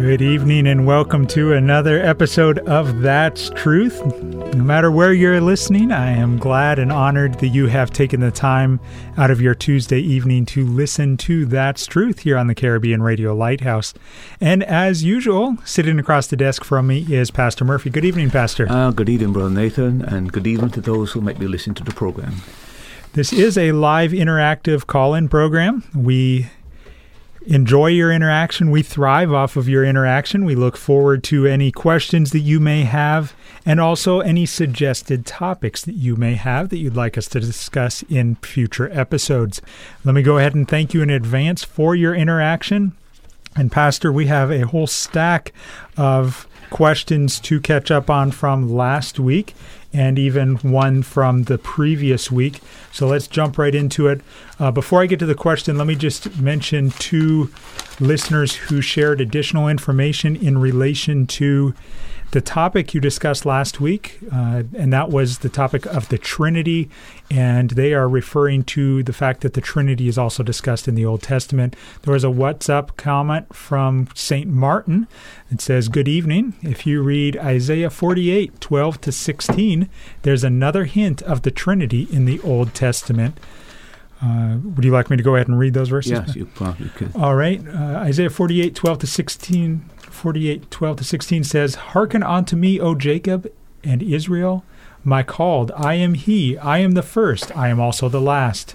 Good evening and welcome to another episode of That's Truth. No matter where you're listening, I am glad and honored that you have taken the time out of your Tuesday evening to listen to That's Truth here on the Caribbean Radio Lighthouse. And as usual, sitting across the desk from me is Pastor Murphy. Good evening, Pastor. Uh, good evening, Brother Nathan, and good evening to those who might be listening to the program. This is a live interactive call in program. We enjoy your interaction. We thrive off of your interaction. We look forward to any questions that you may have and also any suggested topics that you may have that you'd like us to discuss in future episodes. Let me go ahead and thank you in advance for your interaction. And, Pastor, we have a whole stack of questions to catch up on from last week and even one from the previous week. So let's jump right into it. Uh, before I get to the question, let me just mention two listeners who shared additional information in relation to the topic you discussed last week, uh, and that was the topic of the Trinity. And they are referring to the fact that the Trinity is also discussed in the Old Testament. There was a WhatsApp comment from St. Martin that says, Good evening. If you read Isaiah 48, 12 to 16, there's another hint of the Trinity in the Old Testament. Uh, would you like me to go ahead and read those verses? Yes, you probably could. All right. Uh, Isaiah 48, 12 to 16 48, 12 to 16 says, Hearken unto me, O Jacob and Israel, my called. I am he, I am the first, I am also the last.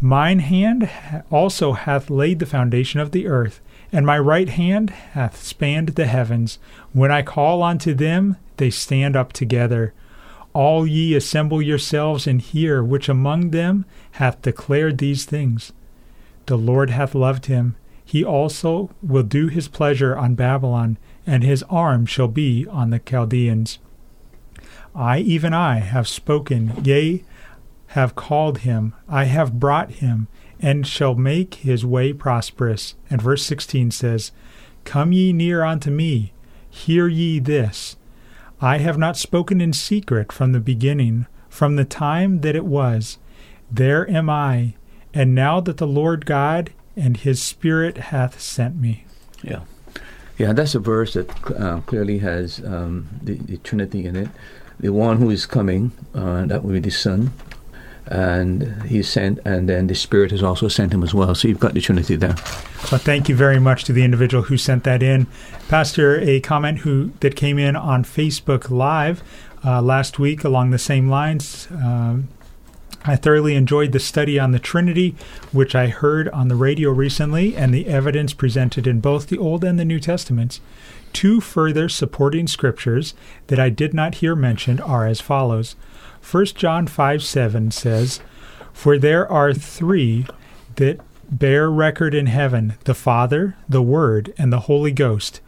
Mine hand also hath laid the foundation of the earth, and my right hand hath spanned the heavens. When I call unto them, they stand up together. All ye assemble yourselves and hear, which among them hath declared these things. The Lord hath loved him he also will do his pleasure on Babylon, and his arm shall be on the Chaldeans. I, even I, have spoken, yea, have called him, I have brought him, and shall make his way prosperous. And verse 16 says, Come ye near unto me, hear ye this. I have not spoken in secret from the beginning, from the time that it was. There am I, and now that the Lord God and his spirit hath sent me. Yeah. Yeah, that's a verse that uh, clearly has um, the, the, Trinity in it. The one who is coming, uh, that will be the Son, and he's sent, and then the Spirit has also sent him as well. So you've got the Trinity there. Well, thank you very much to the individual who sent that in, Pastor. A comment who that came in on Facebook Live uh, last week along the same lines. Um, I thoroughly enjoyed the study on the Trinity, which I heard on the radio recently, and the evidence presented in both the Old and the New Testaments. Two further supporting scriptures that I did not hear mentioned are as follows. 1 John 5 7 says, For there are three that bear record in heaven the Father, the Word, and the Holy Ghost,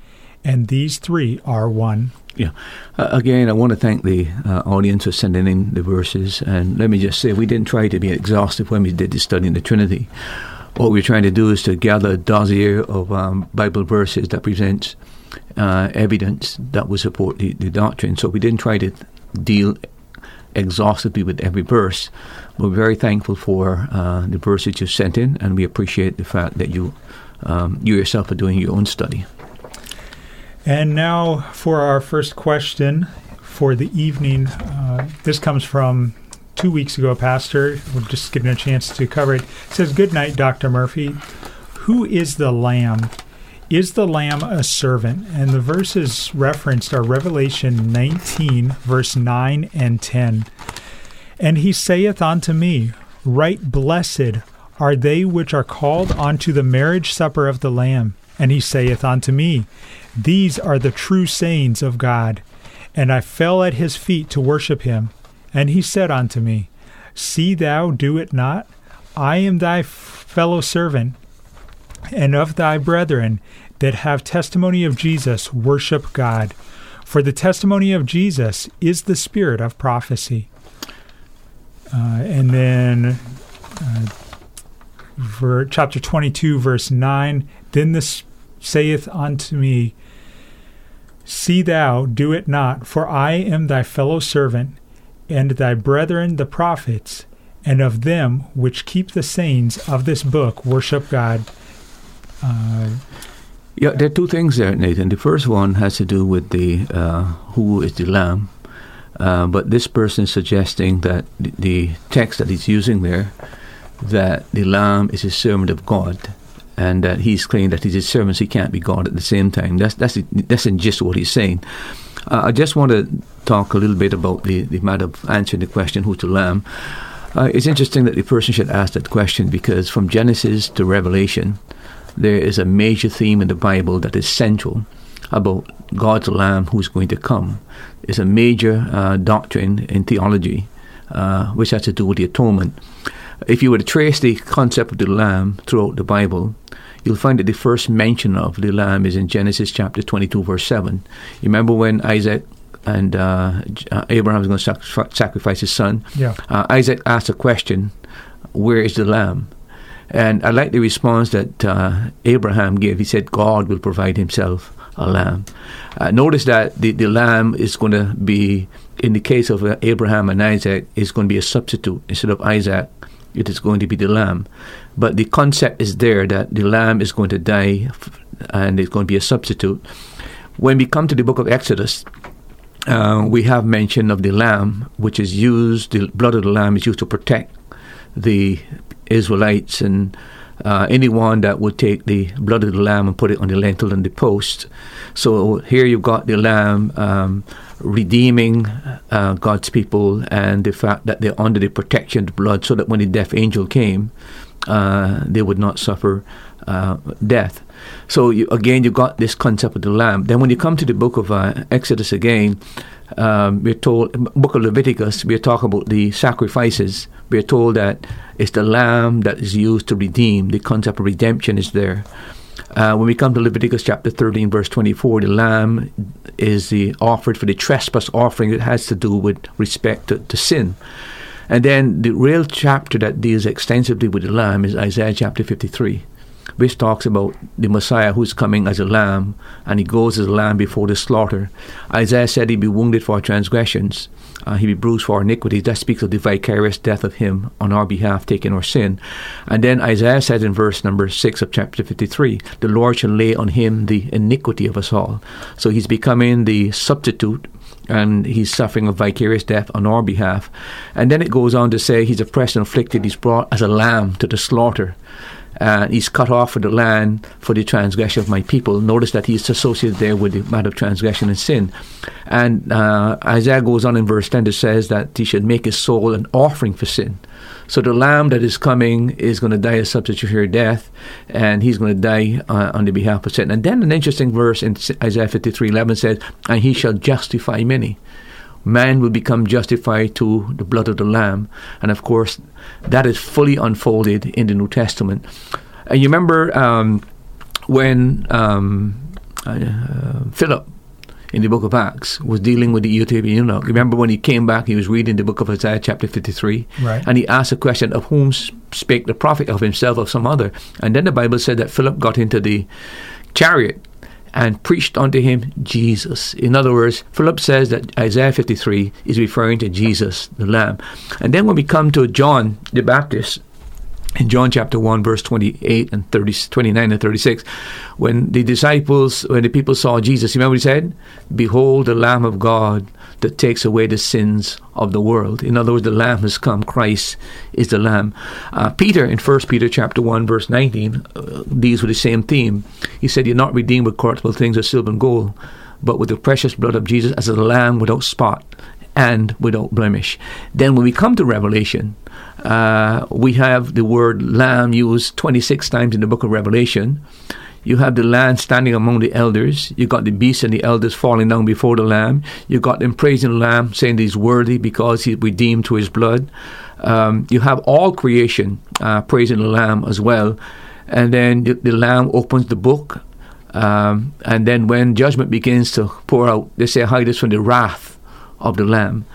and these three are one. Yeah. Uh, again, I want to thank the uh, audience for sending in the verses. And let me just say, we didn't try to be exhaustive when we did the study in the Trinity. What we're trying to do is to gather a dossier of um, Bible verses that presents uh, evidence that would support the, the doctrine. So we didn't try to deal exhaustively with every verse. We're very thankful for uh, the verses you sent in, and we appreciate the fact that you um, you yourself are doing your own study. And now for our first question for the evening. Uh, this comes from two weeks ago, Pastor. We're just getting a chance to cover it. It says, Good night, Dr. Murphy. Who is the Lamb? Is the Lamb a servant? And the verses referenced are Revelation 19, verse 9 and 10. And he saith unto me, Right blessed are they which are called unto the marriage supper of the Lamb. And he saith unto me, These are the true sayings of God. And I fell at his feet to worship him. And he said unto me, See thou do it not. I am thy fellow servant, and of thy brethren that have testimony of Jesus worship God. For the testimony of Jesus is the spirit of prophecy. Uh, and then uh, for chapter 22, verse 9 Then this saith unto me, See thou do it not, for I am thy fellow servant, and thy brethren the prophets, and of them which keep the sayings of this book worship God. Uh, yeah, there are two things there, Nathan. The first one has to do with the uh, who is the lamb, uh, but this person is suggesting that the, the text that he's using there, that the lamb is a servant of God, and that he's claiming that he's a servant, so he can't be God at the same time. That's that's that's in just what he's saying. Uh, I just want to talk a little bit about the, the matter of answering the question, who's the lamb. Uh, it's interesting that the person should ask that question because from Genesis to Revelation, there is a major theme in the Bible that is central about God's Lamb who's going to come. It's a major uh, doctrine in theology uh, which has to do with the atonement. If you were to trace the concept of the Lamb throughout the Bible, you'll find that the first mention of the Lamb is in Genesis chapter 22, verse 7. You remember when Isaac and uh, uh Abraham was going to sac- sacrifice his son? Yeah. Uh, Isaac asked a question, Where is the Lamb? And I like the response that uh, Abraham gave. He said, God will provide himself a lamb. Uh, notice that the, the lamb is going to be, in the case of uh, Abraham and Isaac, is going to be a substitute. Instead of Isaac, it is going to be the lamb. But the concept is there that the lamb is going to die and it's going to be a substitute. When we come to the book of Exodus, uh, we have mention of the lamb, which is used, the blood of the lamb is used to protect the Israelites and uh, anyone that would take the blood of the lamb and put it on the lintel and the post. So here you've got the lamb um, redeeming uh, God's people and the fact that they're under the protection of blood so that when the death angel came, uh, they would not suffer uh, death. So you, again, you've got this concept of the lamb. Then when you come to the book of uh, Exodus again, um, we're told, book of Leviticus, we're talking about the sacrifices. We're told that it's the lamb that is used to redeem. The concept of redemption is there. Uh, when we come to Leviticus chapter 13, verse 24, the lamb is the offered for the trespass offering that has to do with respect to, to sin. And then the real chapter that deals extensively with the lamb is Isaiah chapter 53 which talks about the Messiah who's coming as a lamb, and he goes as a lamb before the slaughter. Isaiah said he'd be wounded for our transgressions, uh, he'd be bruised for our iniquities. That speaks of the vicarious death of him on our behalf, taking our sin. And then Isaiah says in verse number 6 of chapter 53, the Lord shall lay on him the iniquity of us all. So he's becoming the substitute and he's suffering a vicarious death on our behalf. And then it goes on to say he's oppressed and afflicted, he's brought as a lamb to the slaughter and he's cut off for the land for the transgression of my people. Notice that he's associated there with the matter of transgression and sin. And uh, Isaiah goes on in verse 10 to says that he should make his soul an offering for sin. So the lamb that is coming is going to die a substitutionary death, and he's going to die uh, on the behalf of sin. And then an interesting verse in Isaiah 53 11 says, And he shall justify many man will become justified to the blood of the Lamb. And of course, that is fully unfolded in the New Testament. And you remember um, when um, uh, Philip in the book of Acts was dealing with the Ethiopian eunuch. Remember when he came back, he was reading the book of Isaiah, chapter 53, right. and he asked a question of whom spake the prophet, of himself, of some other. And then the Bible said that Philip got into the chariot and preached unto him Jesus. In other words, Philip says that Isaiah 53 is referring to Jesus, the Lamb. And then when we come to John the Baptist, in John chapter 1, verse 28 and 30, 29 and 36, when the disciples, when the people saw Jesus, remember what he said? Behold the Lamb of God that takes away the sins of the world. In other words, the Lamb has come. Christ is the Lamb. Uh, Peter, in 1 Peter chapter 1, verse 19, uh, deals with the same theme. He said, You're not redeemed with corruptible things of silver and gold, but with the precious blood of Jesus as a lamb without spot and without blemish. Then when we come to Revelation, uh, we have the word lamb used 26 times in the book of Revelation. You have the lamb standing among the elders. You got the beast and the elders falling down before the lamb. You got them praising the lamb, saying he's worthy because he's redeemed to his blood. Um, you have all creation uh, praising the lamb as well. And then the, the lamb opens the book. Um, and then when judgment begins to pour out, they say, hide us from the wrath of the lamb.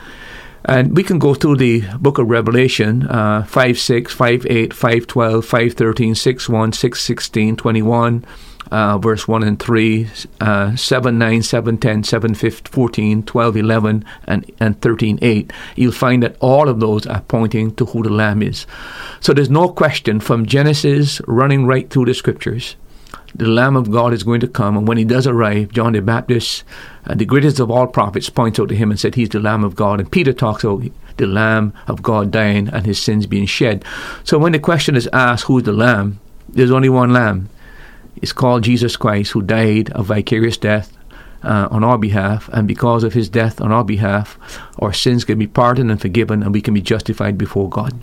And we can go through the book of Revelation uh, 5 6, 5 8, 5 12, 5 13, 6 1, 6 16, 21, uh, verse 1 and 3, uh, 7 9, 7 10, 7 15, 14, 12 11, and, and 13 8. You'll find that all of those are pointing to who the Lamb is. So there's no question from Genesis running right through the scriptures the Lamb of God is going to come. And when he does arrive, John the Baptist, uh, the greatest of all prophets, points out to him and said, He's the Lamb of God. And Peter talks about the Lamb of God dying and his sins being shed. So when the question is asked, Who's the Lamb? There's only one Lamb. It's called Jesus Christ, who died a vicarious death uh, on our behalf, and because of his death on our behalf, our sins can be pardoned and forgiven, and we can be justified before God.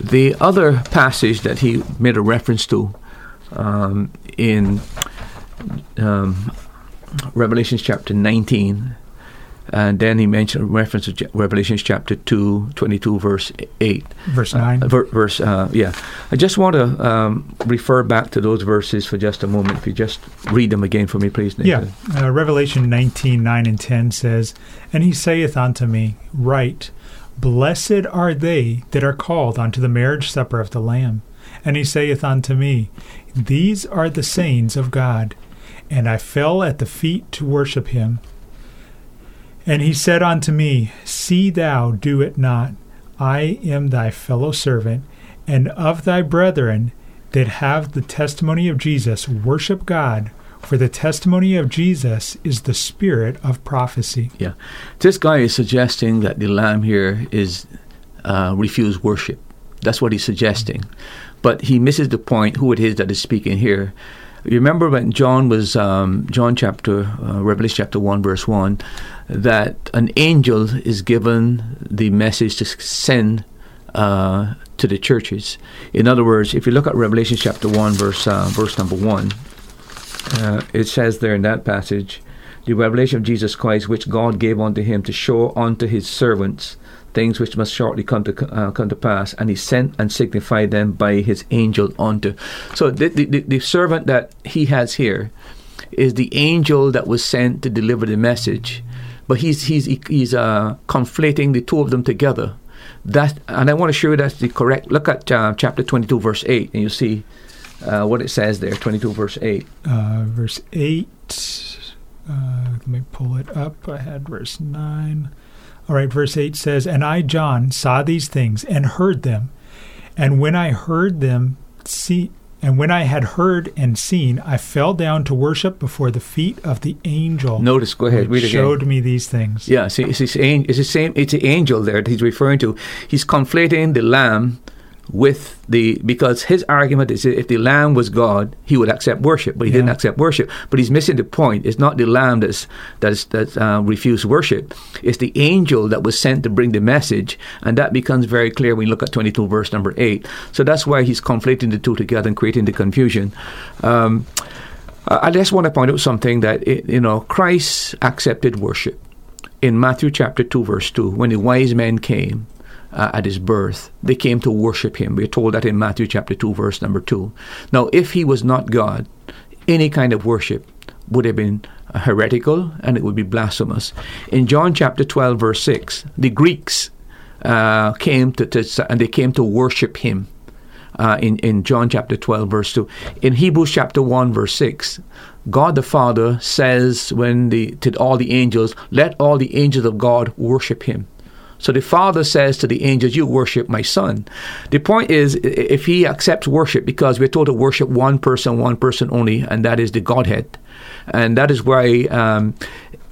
The other passage that he made a reference to um, in um, Revelation chapter 19, and then he mentioned a reference to Revelation chapter 2, 22, verse 8. Verse 9. Uh, ver- verse, uh, yeah. I just want to um, refer back to those verses for just a moment. If you just read them again for me, please, Nathan. Yeah. Uh, Revelation 19, 9 and 10 says, And he saith unto me, Write, Blessed are they that are called unto the marriage supper of the Lamb. And he saith unto me, These are the sayings of God. And I fell at the feet to worship him. And he said unto me, See thou do it not. I am thy fellow servant, and of thy brethren that have the testimony of Jesus, worship God, for the testimony of Jesus is the spirit of prophecy. Yeah. This guy is suggesting that the lamb here is uh, refused worship. That's what he's suggesting. But he misses the point who it is that is speaking here. You remember when John was, um, John chapter, uh, Revelation chapter 1, verse 1, that an angel is given the message to send uh, to the churches. In other words, if you look at Revelation chapter 1, verse, uh, verse number 1, uh, it says there in that passage, the revelation of Jesus Christ, which God gave unto him to show unto his servants things which must shortly come to uh, come to pass, and he sent and signified them by his angel unto. So the, the, the servant that he has here is the angel that was sent to deliver the message, but he's he's he's uh, conflating the two of them together. That and I want to show you that's the correct. Look at uh, chapter twenty-two, verse eight, and you see uh, what it says there, 22 verse 8. Uh, verse 8. Uh, let me pull it up. I had verse 9. All right, verse 8 says, And I, John, saw these things and heard them. And when I heard them, see, and when I had heard and seen, I fell down to worship before the feet of the angel. Notice, go ahead, read again. Showed me these things. Yeah, see, it's, it's, it's the same. It's the angel there that he's referring to. He's conflating the lamb with the because his argument is if the lamb was God, he would accept worship, but he yeah. didn't accept worship. But he's missing the point. It's not the lamb that's that's that uh, refused worship. It's the angel that was sent to bring the message, and that becomes very clear when you look at twenty two verse number eight. So that's why he's conflating the two together and creating the confusion. Um, I just want to point out something that it, you know Christ accepted worship in Matthew chapter two verse two when the wise men came uh, at his birth. They came to worship him. We're told that in Matthew chapter 2, verse number 2. Now, if he was not God, any kind of worship would have been heretical and it would be blasphemous. In John chapter 12, verse 6, the Greeks uh, came to, to, and they came to worship him. Uh, in, in John chapter 12, verse 2. In Hebrews chapter 1, verse 6, God the Father says when the, to all the angels, let all the angels of God worship him. So the Father says to the angels, You worship my Son. The point is, if he accepts worship, because we're told to worship one person, one person only, and that is the Godhead. And that is why um,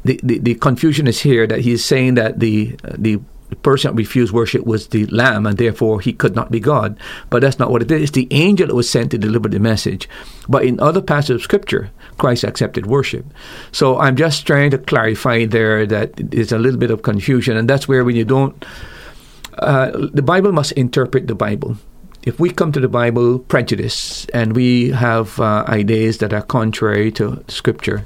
the, the, the confusion is here that he's saying that the the person that refused worship was the lamb and therefore he could not be God. But that's not what it is. It's the angel that was sent to deliver the message. But in other passages of scripture, Christ accepted worship. So I'm just trying to clarify there that there's a little bit of confusion and that's where when you don't uh, the Bible must interpret the Bible if we come to the Bible prejudiced and we have uh, ideas that are contrary to Scripture,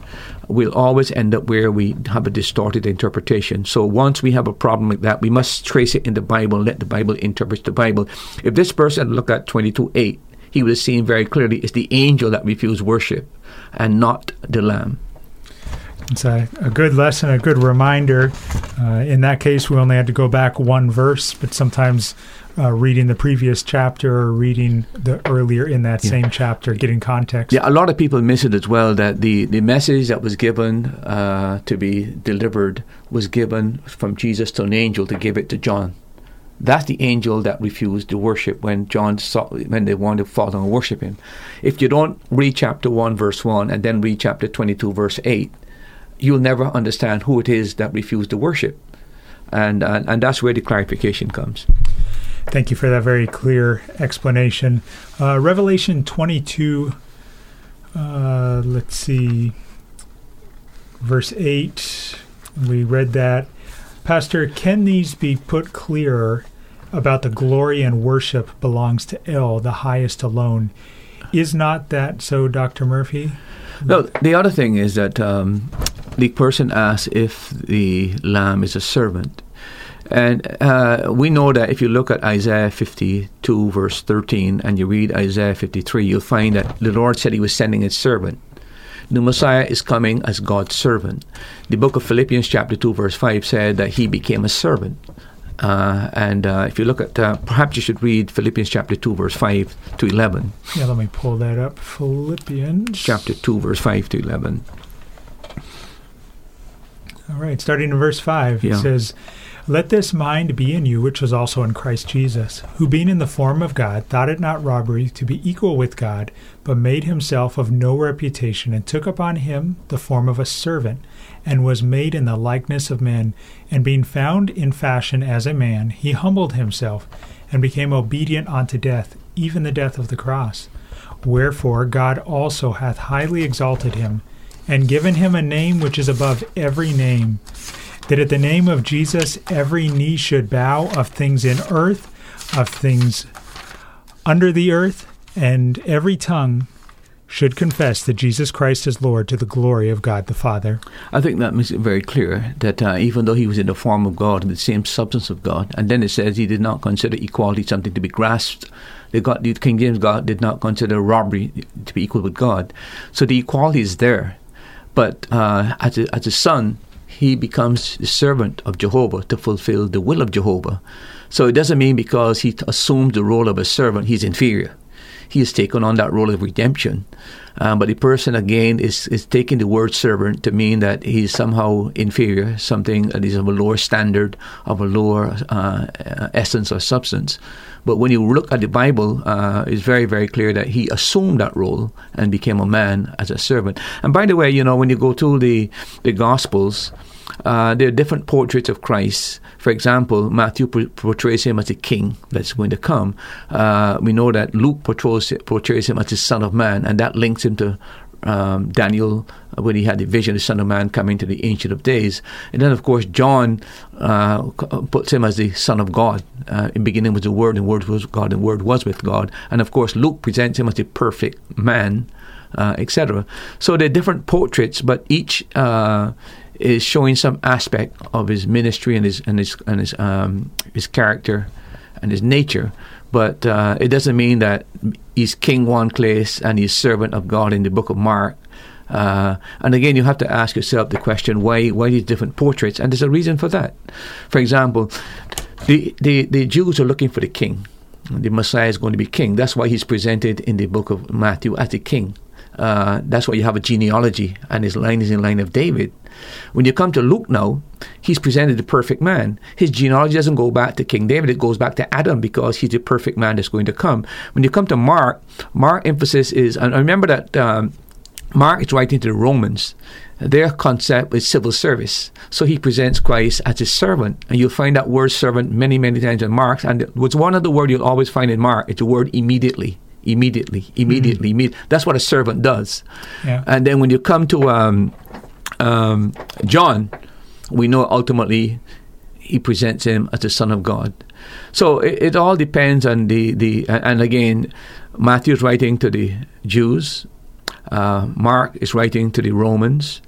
we'll always end up where we have a distorted interpretation. So once we have a problem like that, we must trace it in the Bible, let the Bible interpret the Bible. If this person looked at 22 8, he would have seen very clearly it's the angel that refused worship and not the lamb. It's a, a good lesson, a good reminder. Uh, in that case, we only had to go back one verse, but sometimes uh, reading the previous chapter or reading the earlier in that yeah. same chapter, getting context. Yeah, a lot of people miss it as well. That the the message that was given uh, to be delivered was given from Jesus to an angel to give it to John. That's the angel that refused to worship when John saw when they wanted to fall and worship him. If you don't read chapter one verse one and then read chapter twenty two verse eight, you'll never understand who it is that refused to worship, and and, and that's where the clarification comes. Thank you for that very clear explanation. Uh, Revelation 22, uh, let's see, verse 8. We read that. Pastor, can these be put clearer about the glory and worship belongs to El, the highest alone? Is not that so, Dr. Murphy? No, the other thing is that um, the person asks if the lamb is a servant. And uh, we know that if you look at Isaiah 52, verse 13, and you read Isaiah 53, you'll find that the Lord said he was sending his servant. The Messiah is coming as God's servant. The book of Philippians, chapter 2, verse 5, said that he became a servant. Uh, and uh, if you look at, uh, perhaps you should read Philippians chapter 2, verse 5 to 11. Yeah, let me pull that up. Philippians. Chapter 2, verse 5 to 11. All right, starting in verse 5, yeah. it says, let this mind be in you, which was also in Christ Jesus, who being in the form of God, thought it not robbery to be equal with God, but made himself of no reputation, and took upon him the form of a servant, and was made in the likeness of men. And being found in fashion as a man, he humbled himself, and became obedient unto death, even the death of the cross. Wherefore God also hath highly exalted him, and given him a name which is above every name that at the name of Jesus every knee should bow of things in earth, of things under the earth, and every tongue should confess that Jesus Christ is Lord to the glory of God the Father. I think that makes it very clear that uh, even though he was in the form of God, the same substance of God, and then it says he did not consider equality something to be grasped. The, the King James God did not consider robbery to be equal with God. So the equality is there. But uh, as, a, as a son, he becomes the servant of Jehovah to fulfill the will of Jehovah. So it doesn't mean because he assumed the role of a servant, he's inferior. He has taken on that role of redemption. Um, but the person, again, is, is taking the word servant to mean that he's somehow inferior, something that is of a lower standard, of a lower uh, essence or substance. But when you look at the Bible, uh, it's very, very clear that he assumed that role and became a man as a servant. And by the way, you know, when you go to the, the Gospels, uh, there are different portraits of Christ. For example, Matthew portrays him as a king that's going to come. Uh, we know that Luke portrays, portrays him as the Son of Man, and that links him to um, Daniel uh, when he had the vision, of the Son of Man coming to the Ancient of Days. And then, of course, John uh, puts him as the Son of God. Uh, in beginning was the Word, and Word was God, and Word was with God. And of course, Luke presents him as the perfect man, uh, etc. So they're different portraits, but each uh, is showing some aspect of his ministry and his and his and his um, his character and his nature. But uh, it doesn't mean that he's king one place and he's servant of God in the book of Mark. Uh, and again, you have to ask yourself the question: Why? Why these different portraits? And there's a reason for that. For example, the the, the Jews are looking for the king. The Messiah is going to be king. That's why he's presented in the book of Matthew as the king. Uh, that's why you have a genealogy, and his line is in line of David. When you come to Luke now, he's presented the perfect man. His genealogy doesn't go back to King David, it goes back to Adam because he's the perfect man that's going to come. When you come to Mark, Mark emphasis is, and remember that um, Mark is writing to the Romans. their concept is civil service. So he presents Christ as a servant. And you'll find that word servant many, many times in Mark. And what's one of the word you'll always find in Mark, it's the word immediately. Immediately, immediately, mm-hmm. immediately. That's what a servant does. Yeah. And then when you come to um, um, John, we know ultimately he presents him as the Son of God. So it, it all depends on the, the and again, Matthew's writing to the Jews, uh, Mark is writing to the Romans.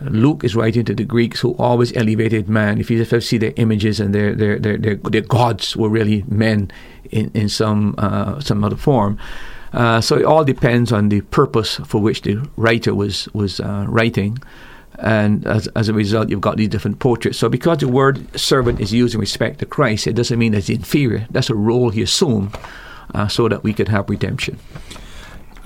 Luke is writing to the Greeks who always elevated man. If you ever see their images and their their their, their, their gods were really men in in some uh, some other form. Uh, so it all depends on the purpose for which the writer was was uh, writing, and as as a result, you've got these different portraits. So because the word servant is used in respect to Christ, it doesn't mean it's inferior. That's a role he assumed, uh, so that we could have redemption.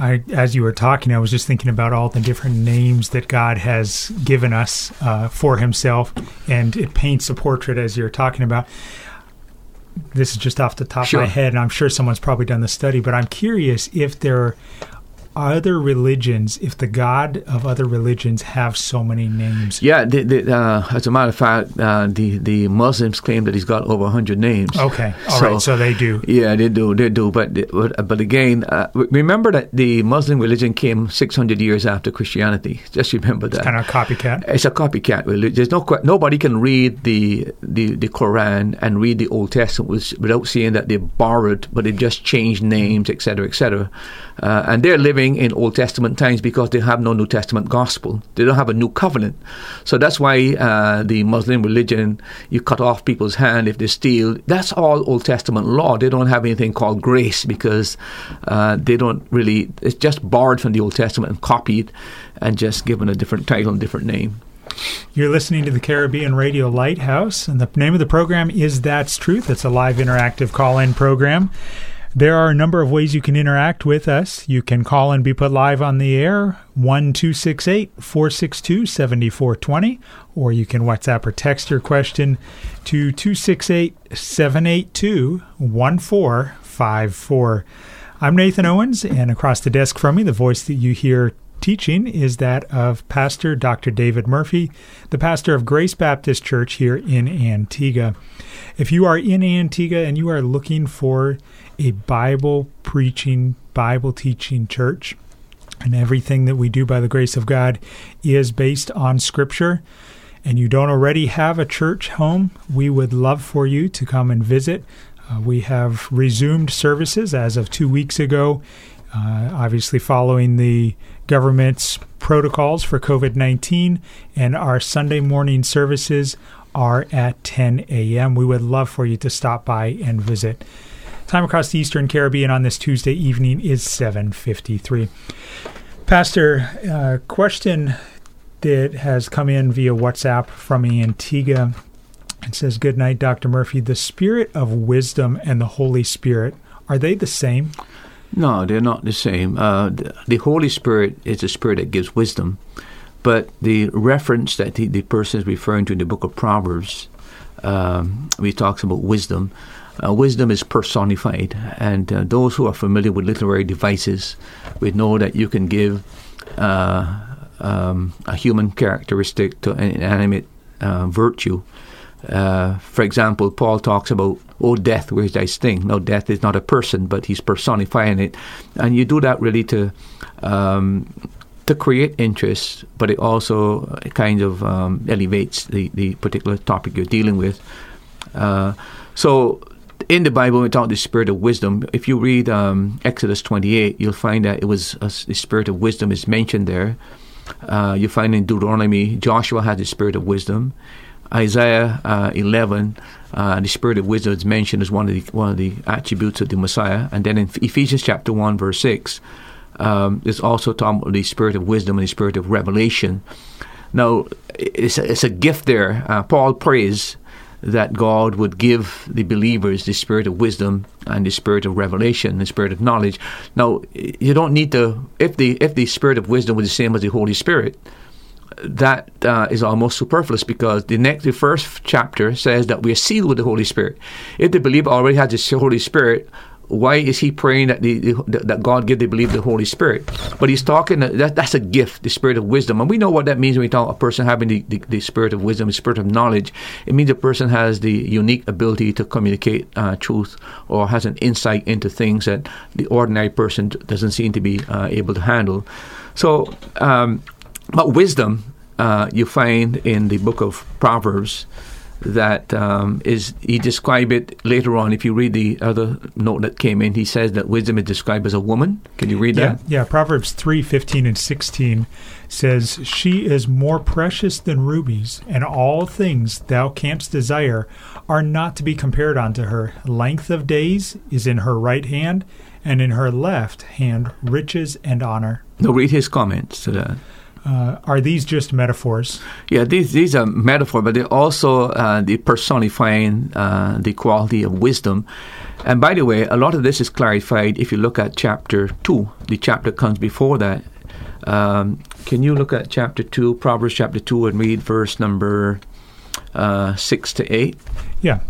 I, as you were talking, I was just thinking about all the different names that God has given us uh, for Himself, and it paints a portrait as you're talking about. This is just off the top sure. of my head, and I'm sure someone's probably done the study, but I'm curious if there other religions, if the God of other religions have so many names? Yeah, the, the, uh, as a matter of fact, uh, the the Muslims claim that he's got over hundred names. Okay, all so, right, so, they do. Yeah, they do, they do. But but, but again, uh, remember that the Muslim religion came six hundred years after Christianity. Just remember that. It's kind of a copycat. It's a copycat religion. There's no nobody can read the the, the Quran and read the Old Testament without seeing that they borrowed, but they just changed names, etc., etc. Uh, and they're living in Old Testament times because they have no New Testament gospel. They don't have a new covenant. So that's why uh, the Muslim religion, you cut off people's hand if they steal. That's all Old Testament law. They don't have anything called grace because uh, they don't really, it's just borrowed from the Old Testament and copied and just given a different title and different name. You're listening to the Caribbean Radio Lighthouse, and the name of the program is That's Truth. It's a live interactive call in program. There are a number of ways you can interact with us. You can call and be put live on the air, 1 462 7420, or you can WhatsApp or text your question to 268 782 1454. I'm Nathan Owens, and across the desk from me, the voice that you hear teaching is that of Pastor Dr. David Murphy, the pastor of Grace Baptist Church here in Antigua. If you are in Antigua and you are looking for a Bible preaching, Bible teaching church. And everything that we do by the grace of God is based on Scripture. And you don't already have a church home, we would love for you to come and visit. Uh, we have resumed services as of two weeks ago, uh, obviously following the government's protocols for COVID 19, and our Sunday morning services are at 10 a.m. We would love for you to stop by and visit. Time across the Eastern Caribbean on this Tuesday evening is 7:53. Pastor, uh, question that has come in via WhatsApp from Antigua. It says, "Good night, Dr. Murphy. The Spirit of wisdom and the Holy Spirit are they the same?" No, they're not the same. Uh, the Holy Spirit is a spirit that gives wisdom, but the reference that the, the person is referring to in the book of Proverbs, um, he talks about wisdom. Uh, wisdom is personified, and uh, those who are familiar with literary devices would know that you can give uh, um, a human characteristic to an inanimate uh, virtue. Uh, for example, Paul talks about, "Oh, death, where's thy sting?" No, death is not a person, but he's personifying it, and you do that really to um, to create interest, but it also kind of um, elevates the, the particular topic you're dealing with. Uh, so in the Bible, we talk the spirit of wisdom. If you read um, Exodus 28, you'll find that it was a, the spirit of wisdom is mentioned there. Uh, you find in Deuteronomy, Joshua had the spirit of wisdom. Isaiah uh, 11, uh, the spirit of wisdom is mentioned as one of the one of the attributes of the Messiah. And then in Ephesians chapter 1, verse 6, um, there's also talking about the spirit of wisdom and the spirit of revelation. Now, it's a, it's a gift there. Uh, Paul prays that God would give the believers the spirit of wisdom and the spirit of revelation, the spirit of knowledge. Now, you don't need to if the if the spirit of wisdom was the same as the Holy Spirit, that uh, is almost superfluous because the next the first chapter says that we are sealed with the Holy Spirit. If the believer already has the Holy Spirit, why is he praying that the, the that God give they believe the Holy Spirit? But he's talking that that's a gift, the spirit of wisdom, and we know what that means when we talk a person having the, the, the spirit of wisdom, the spirit of knowledge. It means a person has the unique ability to communicate uh, truth or has an insight into things that the ordinary person doesn't seem to be uh, able to handle. So, um, but wisdom uh, you find in the book of Proverbs that um, is he described it later on. If you read the other note that came in, he says that wisdom is described as a woman. Can you read yeah, that? Yeah, Proverbs three fifteen and sixteen says, "She is more precious than rubies, and all things thou canst desire are not to be compared unto her. Length of days is in her right hand, and in her left hand riches and honor." Now read his comments to that. Uh, are these just metaphors? Yeah, these these are metaphors, but they're also uh, the personifying uh, the quality of wisdom. And by the way, a lot of this is clarified if you look at chapter two. The chapter comes before that. Um, can you look at chapter two, Proverbs chapter two, and read verse number uh, six to eight? Yeah.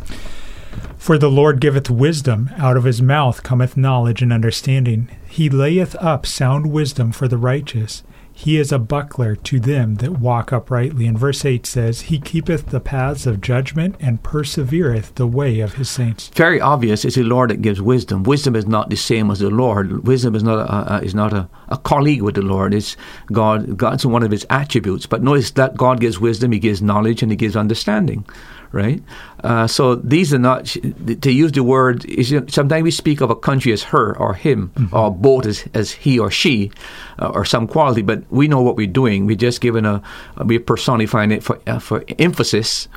For the Lord giveth wisdom, out of his mouth cometh knowledge and understanding. He layeth up sound wisdom for the righteous. He is a buckler to them that walk uprightly. And verse 8 says, He keepeth the paths of judgment and persevereth the way of his saints. Very obvious. It's the Lord that gives wisdom. Wisdom is not the same as the Lord. Wisdom is not a, a is not a, a colleague with the Lord. It's God. God's one of his attributes. But notice that God gives wisdom, He gives knowledge, and He gives understanding right? Uh, so these are not to use the word. Sometimes we speak of a country as her or him, mm-hmm. or both as, as he or she, uh, or some quality. But we know what we're doing. We're just giving a, we're personifying it for uh, for emphasis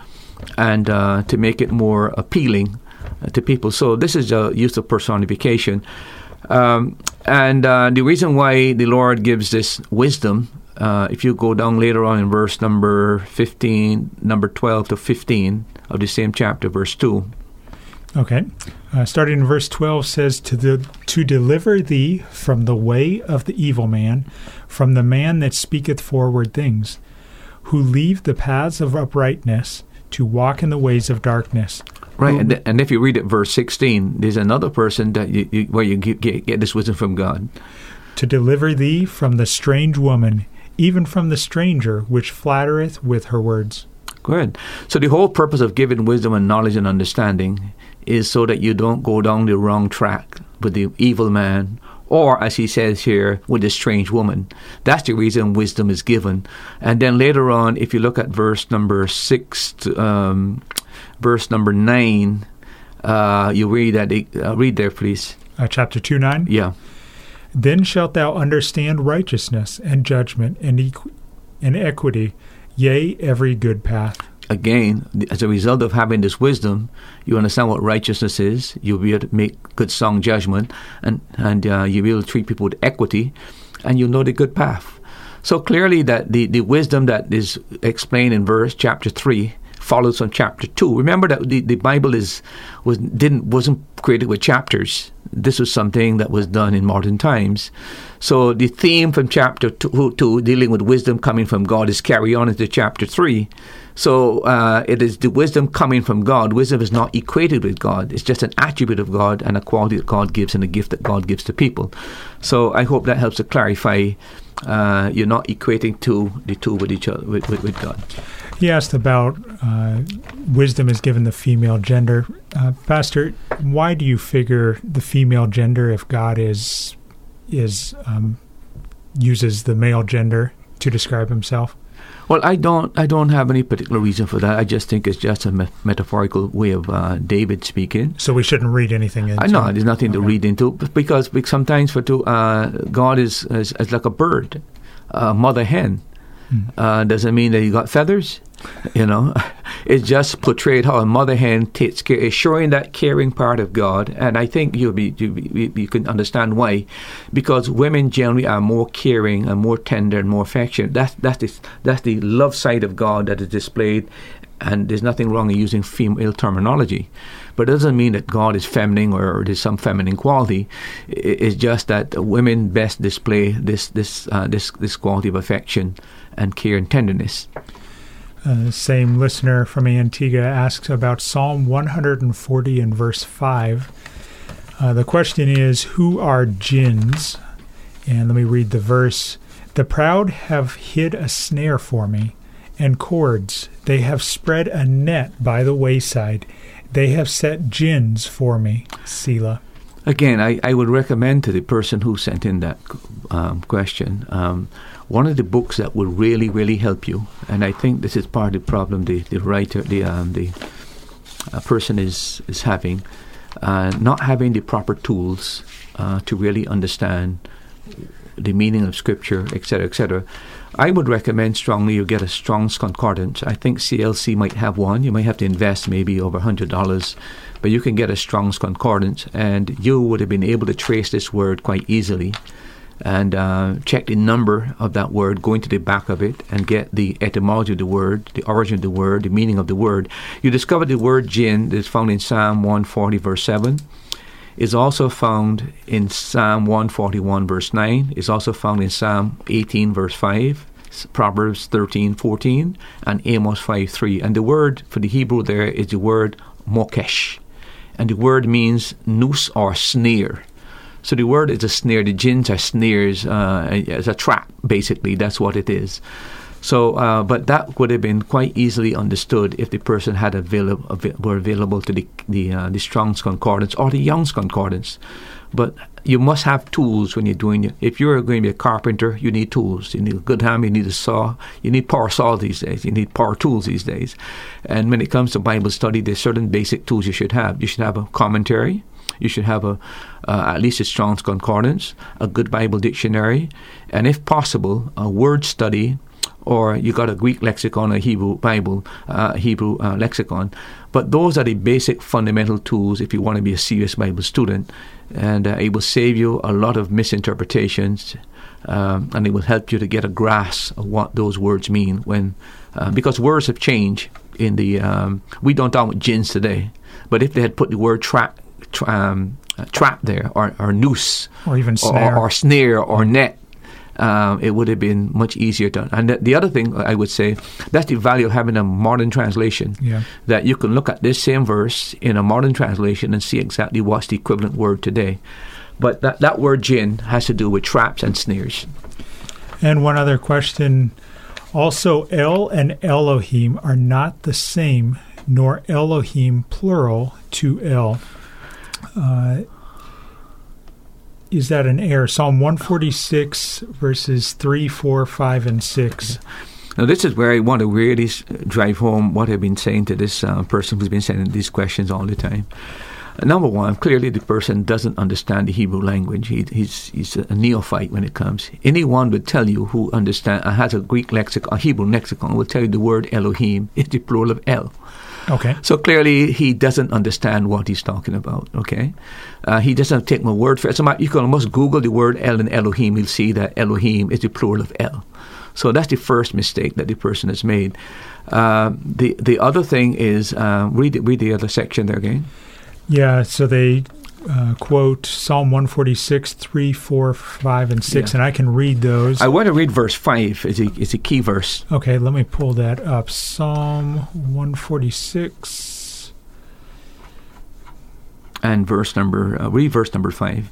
and uh, to make it more appealing uh, to people. So this is a use of personification. Um, and uh, the reason why the Lord gives this wisdom uh, if you go down later on in verse number 15, number 12 to 15 of the same chapter, verse 2. Okay. Uh, starting in verse 12 says, to, the, to deliver thee from the way of the evil man, from the man that speaketh forward things, who leave the paths of uprightness to walk in the ways of darkness. Right, and, and if you read it, verse 16, there's another person that you, you, where you get, get this wisdom from God. To deliver thee from the strange woman, even from the stranger which flattereth with her words. Good. So the whole purpose of giving wisdom and knowledge and understanding is so that you don't go down the wrong track with the evil man or as he says here with the strange woman. That's the reason wisdom is given. And then later on if you look at verse number 6 to, um, verse number 9 uh, you read that uh, read there please. Uh, chapter 2 9 yeah then shalt thou understand righteousness and judgment and, equ- and equity, yea, every good path. Again, as a result of having this wisdom, you understand what righteousness is. You'll be able to make good sound judgment, and and uh, you'll be able to treat people with equity, and you'll know the good path. So clearly, that the, the wisdom that is explained in verse chapter three follows from chapter two. Remember that the, the Bible is was didn't wasn't created with chapters this was something that was done in modern times. So the theme from chapter two, two dealing with wisdom coming from God, is carry on into chapter three. So uh, it is the wisdom coming from God. Wisdom is not equated with God. It's just an attribute of God and a quality that God gives and a gift that God gives to people. So I hope that helps to clarify. Uh, you're not equating two the two with each other with, with, with God. He asked about uh, wisdom is given the female gender. Uh, Pastor, why do you figure the female gender if God is is um, uses the male gender to describe himself? Well, I don't. I don't have any particular reason for that. I just think it's just a me- metaphorical way of uh, David speaking. So we shouldn't read anything into. I know there's nothing okay. to read into because, because sometimes for to, uh, God is, is, is like a bird, a mother hen. Hmm. Uh, doesn't mean that he got feathers. You know, it's just portrayed how a mother hen takes care, is showing that caring part of God, and I think you'll be you, you can understand why, because women generally are more caring and more tender and more affectionate. That's that's the that's the love side of God that is displayed, and there's nothing wrong in using female terminology. But it doesn't mean that God is feminine or there's some feminine quality. It's just that women best display this this uh, this this quality of affection and care and tenderness. Uh, same listener from Antigua asks about Psalm 140 and verse 5. Uh, the question is, who are gins? And let me read the verse. The proud have hid a snare for me, and cords. They have spread a net by the wayside. They have set gins for me. Selah. Again, I, I would recommend to the person who sent in that um, question um, one of the books that will really, really help you. And I think this is part of the problem the, the writer, the um, the uh, person is is having, uh, not having the proper tools uh, to really understand the meaning of Scripture, etc., etc. I would recommend strongly you get a Strong's Concordance. I think CLC might have one. You might have to invest maybe over hundred dollars, but you can get a Strong's Concordance, and you would have been able to trace this word quite easily, and uh, check the number of that word, go into the back of it, and get the etymology of the word, the origin of the word, the meaning of the word. You discover the word gin that is found in Psalm 140, verse seven is also found in Psalm 141, verse 9, is also found in Psalm 18, verse 5, Proverbs 13, 14, and Amos 5, 3. And the word for the Hebrew there is the word mokesh. And the word means noose or snare. So the word is a snare. The gins are snares. Uh, it's a trap, basically. That's what it is. So, uh, but that would have been quite easily understood if the person had available were available to the the, uh, the Strong's Concordance or the Young's Concordance. But you must have tools when you're doing it. If you're going to be a carpenter, you need tools. You need a good hammer. You need a saw. You need power saw these days. You need power tools these days. And when it comes to Bible study, there's certain basic tools you should have. You should have a commentary. You should have a uh, at least a Strong's Concordance, a good Bible dictionary, and if possible, a word study or you got a Greek lexicon, a Hebrew Bible, uh, Hebrew uh, lexicon. But those are the basic fundamental tools if you want to be a serious Bible student, and uh, it will save you a lot of misinterpretations, um, and it will help you to get a grasp of what those words mean. When uh, because words have changed in the um, we don't talk about gins today, but if they had put the word trap. Tra- um, trap there, or, or noose, or even snare, or, or snare, or net, um, it would have been much easier done. And the, the, other thing I would say, that's the value of having a modern translation. Yeah. That you can look at this same verse in a modern translation and see exactly what's the equivalent word today. But that, that word gin has to do with traps and snares. And one other question. Also, El and Elohim are not the same, nor Elohim plural to El. Uh, is that an error? Psalm 146, verses 3, 4, 5, and 6. Now, this is where I want to really drive home what I've been saying to this uh, person who's been sending these questions all the time. Uh, number one, clearly the person doesn't understand the Hebrew language. He, he's, he's a neophyte when it comes. Anyone would tell you who understand uh, has a Greek lexicon, a Hebrew lexicon, will tell you the word Elohim is the plural of El. Okay. So clearly, he doesn't understand what he's talking about. Okay, uh, he doesn't take my word for it. So you can almost Google the word El and Elohim. You'll see that Elohim is the plural of El. So that's the first mistake that the person has made. Uh, the the other thing is uh, read read the other section there again. Yeah. So they uh, quote Psalm 146, 3, 4, 5, and 6, yeah. and I can read those. I want to read verse 5. It's a, it's a key verse. Okay, let me pull that up. Psalm 146. And verse number, uh, read verse number 5.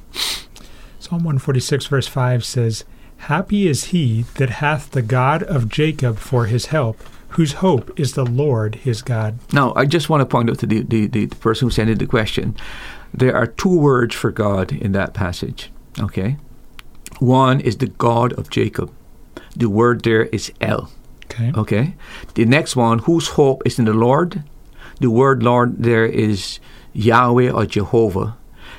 Psalm 146, verse 5 says, Happy is he that hath the God of Jacob for his help, whose hope is the Lord his God. Now, I just want to point out to the, the, the person who sent in the question there are two words for God in that passage. Okay? One is the God of Jacob. The word there is El. Okay. Okay? The next one, whose hope is in the Lord. The word Lord there is Yahweh or Jehovah.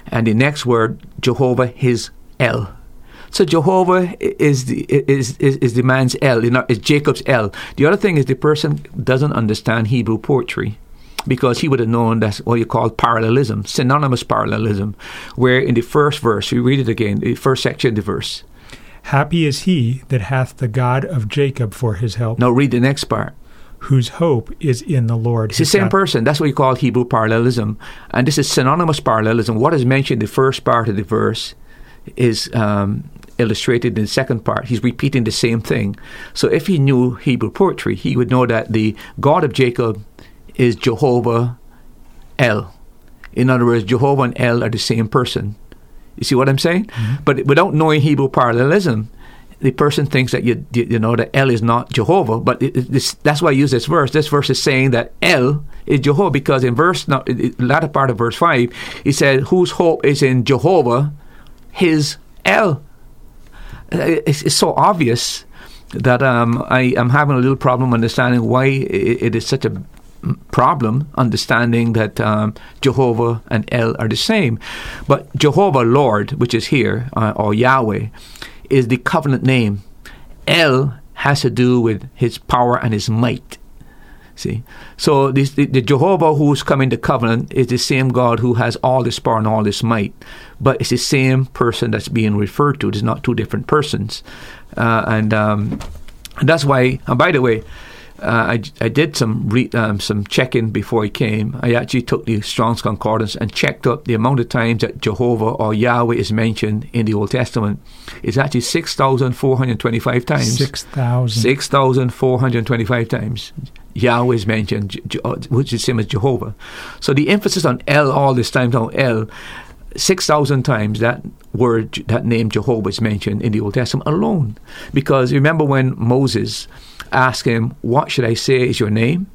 And the next word, Jehovah, is El. So Jehovah is the is, is, is the man's El, you know, is Jacob's El. The other thing is the person doesn't understand Hebrew poetry because he would have known that's what you call parallelism, synonymous parallelism, where in the first verse, we read it again, the first section of the verse. Happy is he that hath the God of Jacob for his help. Now read the next part. Whose hope is in the Lord. It's the same God. person. That's what you call Hebrew parallelism. And this is synonymous parallelism. What is mentioned in the first part of the verse is um, illustrated in the second part. He's repeating the same thing. So if he knew Hebrew poetry, he would know that the God of Jacob is Jehovah El. In other words, Jehovah and El are the same person. You see what I'm saying? Mm-hmm. But without knowing Hebrew parallelism, the person thinks that you you know that El is not Jehovah, but it, it, this, that's why I use this verse. This verse is saying that El is Jehovah because in verse not latter part of verse five, he said, "Whose hope is in Jehovah, his El." It's, it's so obvious that um, I am having a little problem understanding why it, it is such a problem understanding that um, Jehovah and El are the same. But Jehovah, Lord, which is here, uh, or Yahweh, is the covenant name. El has to do with his power and his might. See, so this, the, the, Jehovah who's coming to covenant is the same God who has all this power and all this might, but it's the same person that's being referred to. It's not two different persons, uh, and, um, that's why. And by the way, uh, I, I did some re, um, some checking before I came. I actually took the Strong's Concordance and checked up the amount of times that Jehovah or Yahweh is mentioned in the Old Testament. It's actually 6,425 times. 6,000. 6,425 times. Yahweh is mentioned, uh, which is the same as Jehovah. So the emphasis on El all this time, on El, 6,000 times that word, that name Jehovah is mentioned in the Old Testament alone. Because remember when Moses asked him, What should I say is your name?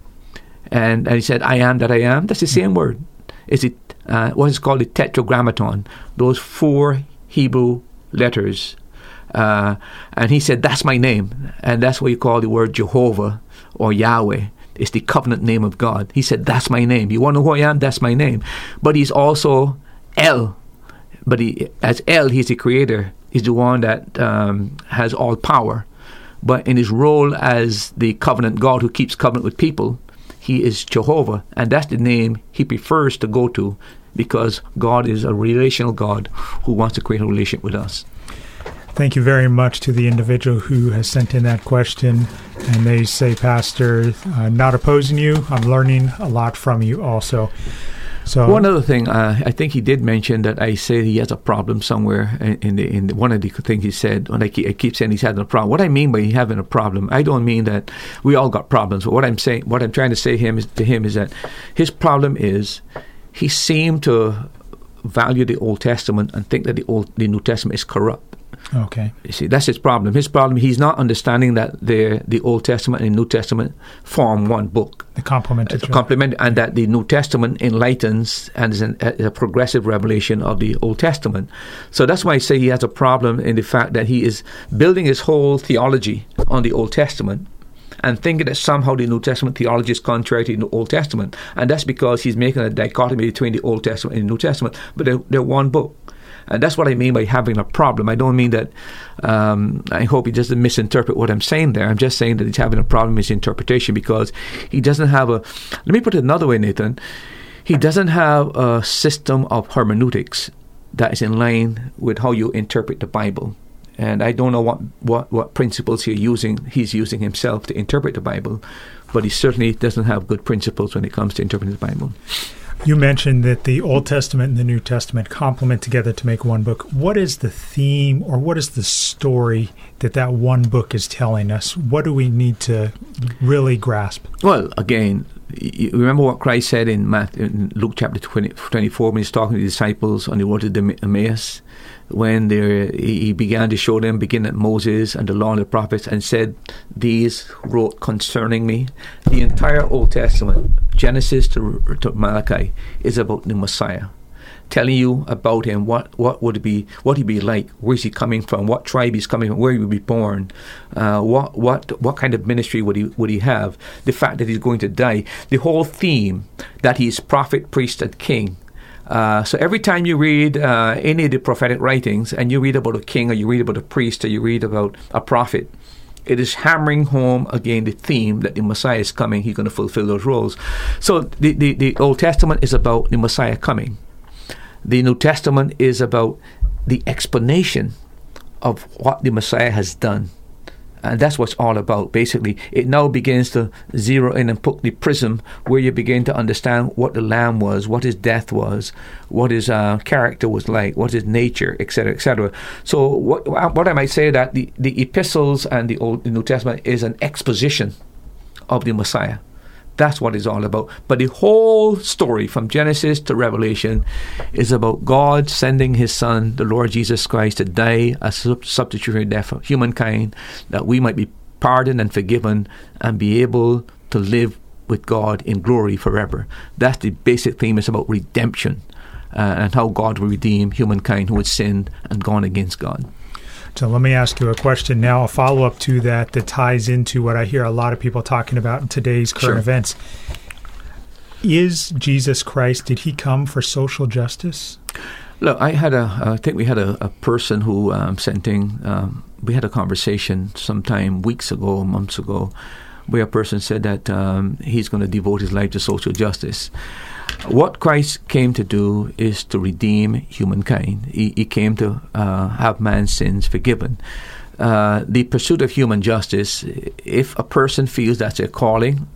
And, and he said, I am that I am. That's the same word. Is it uh, what is called the tetragrammaton? Those four Hebrew letters. Uh, and he said, That's my name. And that's what you call the word Jehovah or Yahweh. It's the covenant name of God. He said, That's my name. You want to know who I am? That's my name. But he's also El. But he, as El, he's the creator. He's the one that um, has all power. But in his role as the covenant God who keeps covenant with people, he is Jehovah. And that's the name he prefers to go to because God is a relational God who wants to create a relationship with us. Thank you very much to the individual who has sent in that question. And they say, Pastor, uh, not opposing you. I'm learning a lot from you also. So one other thing, uh, I think he did mention that I said he has a problem somewhere in the in the, one of the things he said. I keep, I keep saying he's having a problem. What I mean by having a problem, I don't mean that we all got problems. But what I'm saying, what I'm trying to say him is, to him is that his problem is he seemed to value the Old Testament and think that the Old the New Testament is corrupt. Okay. You see, that's his problem. His problem, he's not understanding that the the Old Testament and the New Testament form one book. The complement. Uh, the complement, and that the New Testament enlightens and is an, a progressive revelation of the Old Testament. So that's why I say he has a problem in the fact that he is building his whole theology on the Old Testament and thinking that somehow the New Testament theology is contrary to the Old Testament. And that's because he's making a dichotomy between the Old Testament and the New Testament, but they're, they're one book. And that's what I mean by having a problem. I don't mean that. Um, I hope he doesn't misinterpret what I'm saying there. I'm just saying that he's having a problem with his interpretation because he doesn't have a. Let me put it another way, Nathan. He doesn't have a system of hermeneutics that is in line with how you interpret the Bible. And I don't know what, what, what principles he's using, he's using himself to interpret the Bible, but he certainly doesn't have good principles when it comes to interpreting the Bible. You mentioned that the Old Testament and the New Testament complement together to make one book. What is the theme or what is the story that that one book is telling us? What do we need to really grasp? Well, again, you remember what Christ said in, Matthew, in Luke chapter 20, 24 when he's talking to the disciples on the road to Emmaus? When he began to show them, beginning at Moses and the law and the prophets, and said, These wrote concerning me. The entire Old Testament, Genesis to, to Malachi, is about the Messiah. Telling you about him, what what would be, what he be like, where is he coming from, what tribe he's coming from, where he would be born, uh, what what what kind of ministry would he would he have, the fact that he's going to die, the whole theme that he is prophet, priest, and king, uh, so every time you read uh, any of the prophetic writings and you read about a king or you read about a priest or you read about a prophet, it is hammering home again the theme that the Messiah is coming. He's going to fulfill those roles. So the, the, the Old Testament is about the Messiah coming. The New Testament is about the explanation of what the Messiah has done and that's what's all about. Basically, it now begins to zero in and put the prism where you begin to understand what the Lamb was, what his death was, what his uh, character was like, what his nature, etc., etc. So, what, what I might say that the, the epistles and the Old the New Testament is an exposition of the Messiah That's what it's all about. But the whole story from Genesis to Revelation is about God sending His Son, the Lord Jesus Christ, to die a substitutionary death for humankind, that we might be pardoned and forgiven and be able to live with God in glory forever. That's the basic theme. It's about redemption uh, and how God will redeem humankind who had sinned and gone against God. So let me ask you a question now, a follow up to that that ties into what I hear a lot of people talking about in today's current Sure. events. Is Jesus Christ, did he come for social justice? Look, I had a, I think we had a, a person who um, sent in, um, we had a conversation sometime weeks ago, months ago, where a person said that um, he's going to devote his life to social justice. What Christ came to do is to redeem humankind. He, he came to uh, have man's sins forgiven. Uh, the pursuit of human justice, if a person feels that's their calling,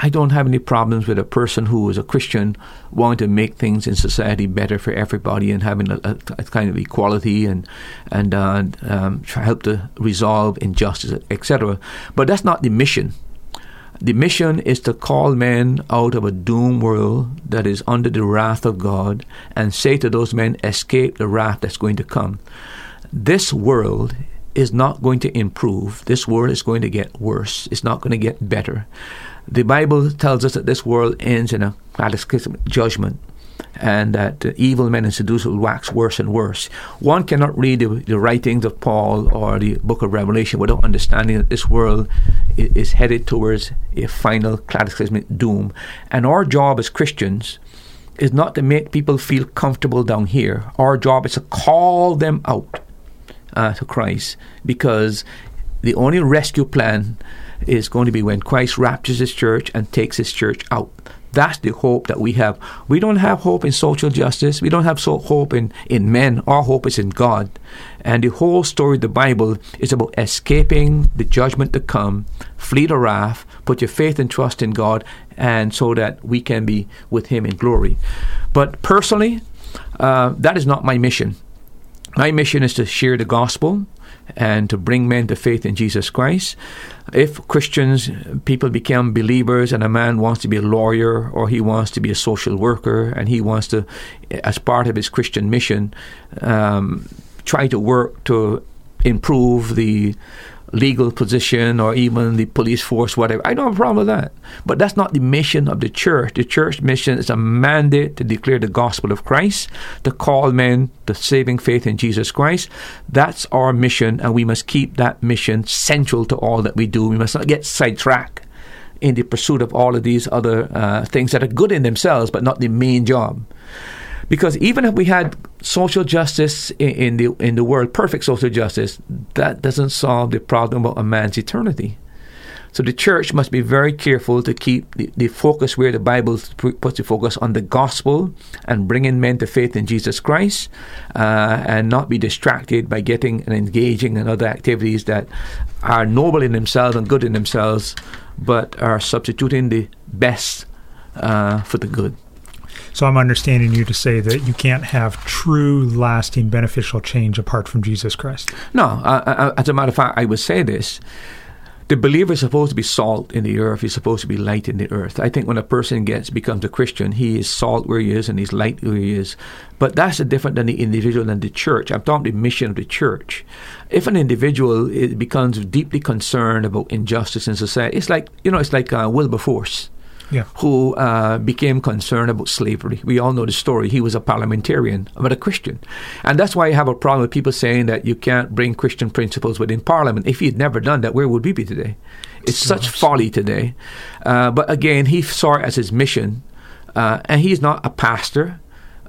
I don't have any problems with a person who is a Christian wanting to make things in society better for everybody and having a, a, a kind of equality and and uh, um, help to resolve injustice, etc. But that's not the mission. The mission is to call men out of a doomed world that is under the wrath of God and say to those men, escape the wrath that's going to come. This world is not going to improve. This world is going to get worse. It's not going to get better. The Bible tells us that this world ends in a cataclysmic judgment and that evil men and seducers will wax worse and worse. One cannot read the, the writings of Paul or the book of Revelation without understanding that this world is, is headed towards a final cataclysmic doom. And our job as Christians is not to make people feel comfortable down here. Our job is to call them out uh, to Christ because the only rescue plan is going to be when Christ raptures his church and takes his church out. That's the hope that we have. We don't have hope in social justice. We don't have so hope in, in men. Our hope is in God. And the whole story of the Bible is about escaping the judgment to come, flee the wrath, put your faith and trust in God, and so that we can be with Him in glory. But personally, uh, that is not my mission. My mission is to share the gospel and to bring men to faith in Jesus Christ. If Christians, people become believers, and a man wants to be a lawyer or he wants to be a social worker and he wants to, as part of his Christian mission, um, try to work to improve the legal position or even the police force, whatever. I don't have a problem with that. But that's not the mission of the church. The church mission is a mandate to declare the gospel of Christ, to call men to saving faith in Jesus Christ. That's our mission, and we must keep that mission central to all that we do. We must not get sidetracked in the pursuit of all of these other uh, things that are good in themselves, but not the main job. Because even if we had social justice in, in, the in the world, perfect social justice, that doesn't solve the problem of a man's eternity. So the church must be very careful to keep the, the focus where the Bible puts the focus on the gospel and bringing men to faith in Jesus Christ, uh, and not be distracted by getting and engaging in other activities that are noble in themselves and good in themselves, but are substituting the best uh, for the good. So I'm understanding you to say that you can't have true, lasting, beneficial change apart from Jesus Christ. No, uh, as a matter of fact, I would say this. The believer is supposed to be salt in the earth. He's supposed to be light in the earth. I think when a person gets becomes a Christian, he is salt where he is and he's light where he is. But that's different than the individual and the church. I'm talking the mission of the church. If an individual becomes deeply concerned about injustice in society, it's like you know, it's like uh, Wilberforce yeah. who uh, became concerned about slavery. We all know the story. He was a parliamentarian, but a Christian. And that's why I have a problem with people saying that you can't bring Christian principles within Parliament. If he had never done that, where would we be today? It's such folly today. Uh, but again, he saw it as his mission. Uh, and he's not a pastor.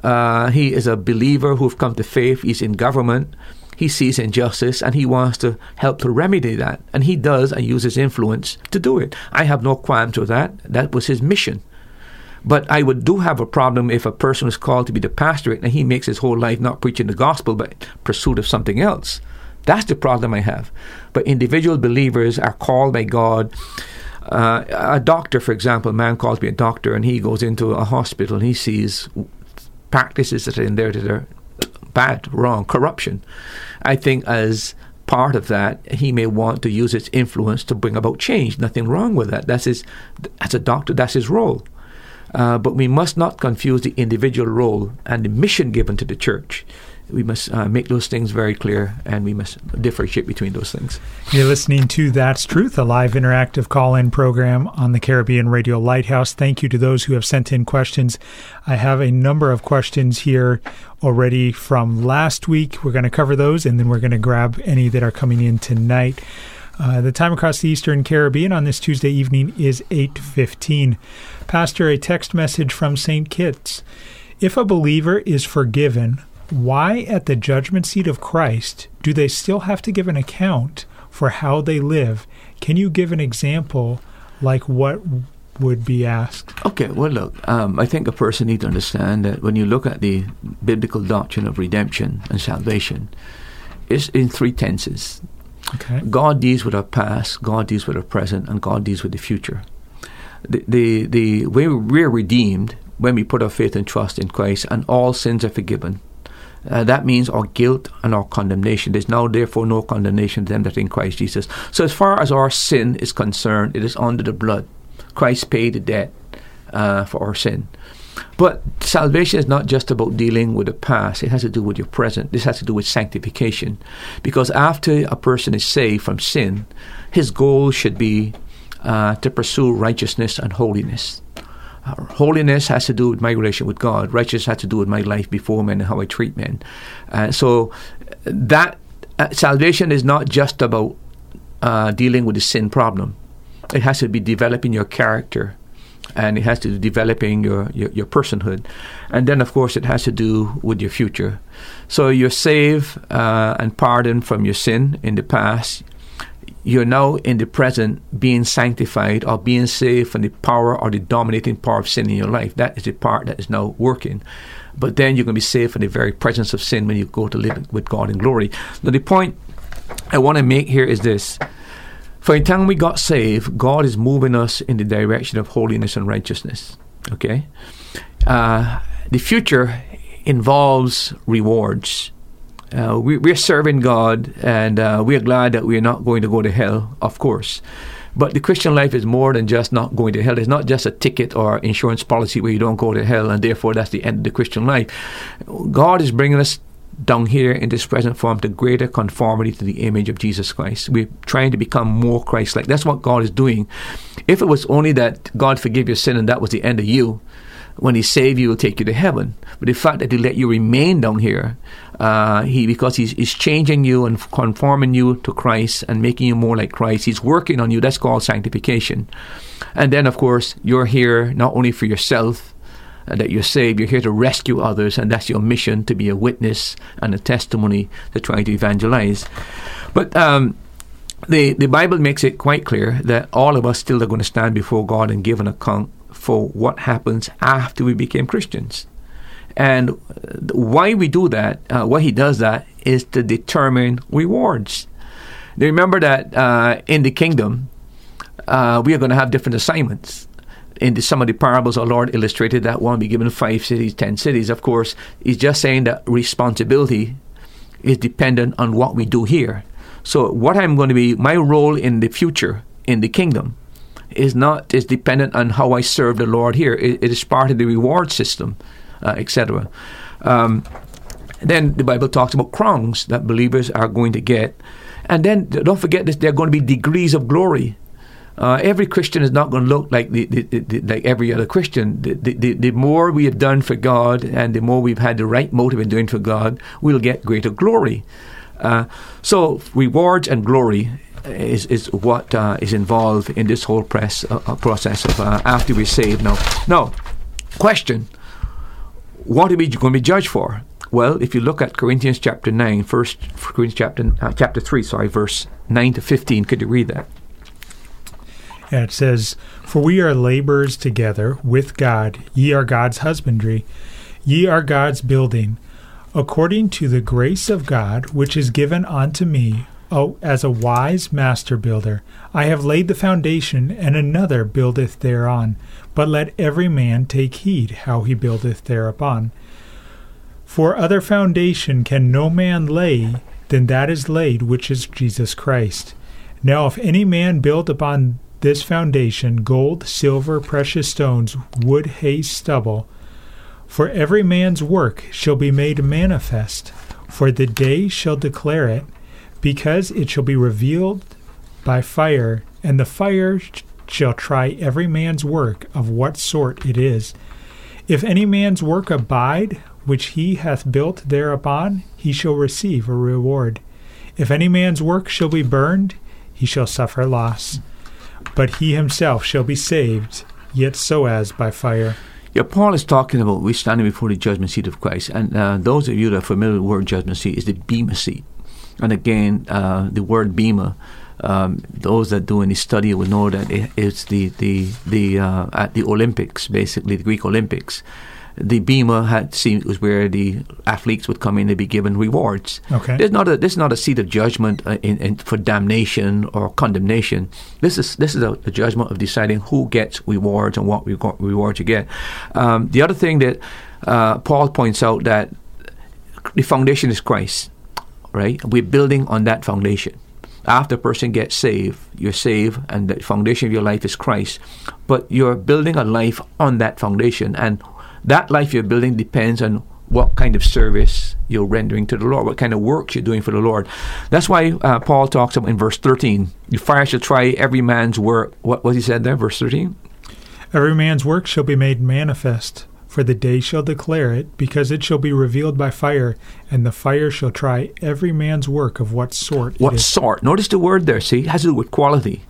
Uh, he is a believer who've come to faith. He's in government he sees injustice and he wants to help to remedy that. And he does and uses influence to do it. I have no qualms with that. That was his mission. But I would do have a problem if a person is called to be the pastorate and he makes his whole life not preaching the gospel but pursuit of something else. That's the problem I have. But individual believers are called by God. Uh, a doctor, for example, a man calls me a doctor and he goes into a hospital and he sees practices that are in there that are bad, wrong, corruption. I think as part of that, he may want to use its influence to bring about change. Nothing wrong with that. That's his, as a doctor, that's his role. Uh, but we must not confuse the individual role and the mission given to the church we must uh, make those things very clear and we must differentiate between those things. You're listening to That's Truth, a live interactive call in program on the Caribbean Radio Lighthouse. Thank you to those who have sent in questions. I have a number of questions here already from last week. We're going to cover those and then we're going to grab any that are coming in tonight. Uh, the time across the Eastern Caribbean on this Tuesday evening is 8:15. Pastor, a text message from St. Kitts. If a believer is forgiven why at the judgment seat of Christ do they still have to give an account for how they live? Can you give an example like what would be asked? Okay, well, look, um, I think a person needs to understand that when you look at the biblical doctrine of redemption and salvation, it's in three tenses. Okay. God deals with our past, God deals with our present, and God deals with the future. The, the, the way we're redeemed when we put our faith and trust in Christ, and all sins are forgiven uh, that means our guilt and our condemnation. There's now, therefore, no condemnation to them that are in Christ Jesus. So, as far as our sin is concerned, it is under the blood. Christ paid the debt uh, for our sin. But salvation is not just about dealing with the past, it has to do with your present. This has to do with sanctification. Because after a person is saved from sin, his goal should be uh, to pursue righteousness and holiness. Holiness has to do with my relation with God. Righteousness has to do with my life before men and how I treat men. Uh, so that uh, salvation is not just about uh, dealing with the sin problem. It has to be developing your character, and it has to be developing your, your, your personhood, and then of course it has to do with your future. So you're saved uh, and pardoned from your sin in the past you're now in the present being sanctified or being saved from the power or the dominating power of sin in your life. That is the part that is now working. But then you're going to be saved from the very presence of sin when you go to live with God in glory. Now, the point I want to make here is this. For the time we got saved, God is moving us in the direction of holiness and righteousness. Okay? Uh, the future involves rewards uh, we, we're serving God, and uh, we're glad that we're not going to go to hell, of course. But the Christian life is more than just not going to hell. It's not just a ticket or insurance policy where you don't go to hell, and therefore that's the end of the Christian life. God is bringing us down here in this present form to greater conformity to the image of Jesus Christ. We're trying to become more Christ like. That's what God is doing. If it was only that God forgive your sin and that was the end of you, when He save you, He'll take you to heaven. But the fact that He let you remain down here, uh, He because he's, he's changing you and conforming you to Christ and making you more like Christ. He's working on you. That's called sanctification. And then, of course, you're here not only for yourself. Uh, that you're saved, you're here to rescue others, and that's your mission to be a witness and a testimony to try to evangelize. But um, the the Bible makes it quite clear that all of us still are going to stand before God and give an account for what happens after we became Christians. And why we do that, uh, why he does that, is to determine rewards. Now remember that uh, in the kingdom, uh, we are going to have different assignments. In the, some of the parables, our Lord illustrated that one be given five cities, ten cities. Of course, he's just saying that responsibility is dependent on what we do here. So, what I'm going to be, my role in the future in the kingdom is not is dependent on how I serve the Lord here. it, it is part of the reward system, uh, etc. Um, then the Bible talks about crowns that believers are going to get, and then don't forget that there are going to be degrees of glory. Uh, every Christian is not going to look like the, the, the, like every other Christian. The, more we have done for God, and the more we've had the right motive in doing for God, we'll get greater glory. Uh, so rewards and glory is, is what uh, is involved in this whole press, uh, uh process of uh, after we're saved. Now, now, question: What are we going to be judged for? Well, if you look at Corinthians chapter 9, first Corinthians chapter uh, chapter three, sorry, verse nine to fifteen, could you read that? Yeah, it says, "For we are laborers together with God; ye are God's husbandry, ye are God's building." According to the grace of God which is given unto me, Oh, as a wise master builder, I have laid the foundation, and another buildeth thereon. But let every man take heed how he buildeth thereupon. For other foundation can no man lay than that is laid, which is Jesus Christ. Now, if any man build upon this foundation gold, silver, precious stones, wood, hay, stubble, for every man's work shall be made manifest, for the day shall declare it, because it shall be revealed by fire, and the fire shall try every man's work of what sort it is. If any man's work abide, which he hath built thereupon, he shall receive a reward. If any man's work shall be burned, he shall suffer loss. But he himself shall be saved, yet so as by fire. Yeah, Paul is talking about we standing before the judgment seat of Christ, and uh, those of you that are familiar with the word judgment seat is the bema seat. And again, uh, the word bema um, those that do any study will know that it's the the the uh, at the Olympics, basically the Greek Olympics. The bema had seen was where the athletes would come in and be given rewards. Okay. There's not a this is not a seat of judgment uh, in, in, for damnation or condemnation. This is this is a, a, judgment of deciding who gets rewards and what rewards you get. Um, the other thing that uh, Paul points out that the foundation is Christ, right? We're building on that foundation after a person gets saved, you're saved, and the foundation of your life is Christ. But you're building a life on that foundation, and that life you're building depends on what kind of service you're rendering to the Lord, what kind of work you're doing for the Lord. That's why uh, Paul talks about in verse 13, the fire shall try every man's work. What was he said there, verse 13? Every man's work shall be made manifest, for the day shall declare it, because it shall be revealed by fire, and the fire shall try every man's work of what sort. What sort? Notice the word there. See, it has to do with quality.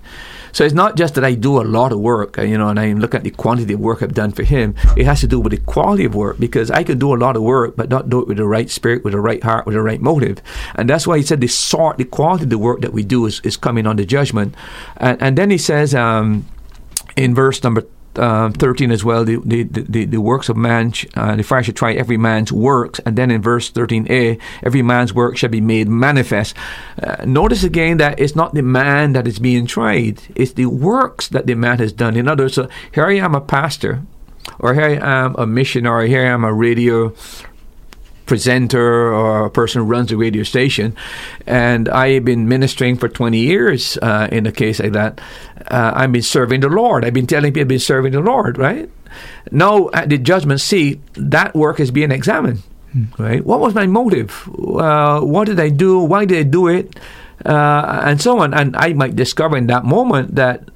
So it's not just that I do a lot of work, you know, and I look at the quantity of work I've done for him. It has to do with the quality of work because I can do a lot of work, but not do it with the right spirit, with the right heart, with the right motive. And that's why he said the sort, the quality of the work that we do is, is coming under judgment. And, and then he says um, in verse number uh, 13 as well, the, the, the, the works of man, uh, the fire should try every man's works. And then in verse 13a, every man's work shall be made manifest. Uh, notice again that it's not the man that is being tried, it's the works that the man has done. In other words, so here I am a pastor, or here I am a missionary, here I am a radio presenter or a person who runs a radio station. And I've been ministering for 20 years uh, in a case like that. Uh, I've been serving the Lord. I've been telling people I've been serving the Lord, right? Now, at the judgment seat, that work is being examined, hmm. right? What was my motive? Uh, what did I do? Why did I do it? Uh, and so on. And I might discover in that moment that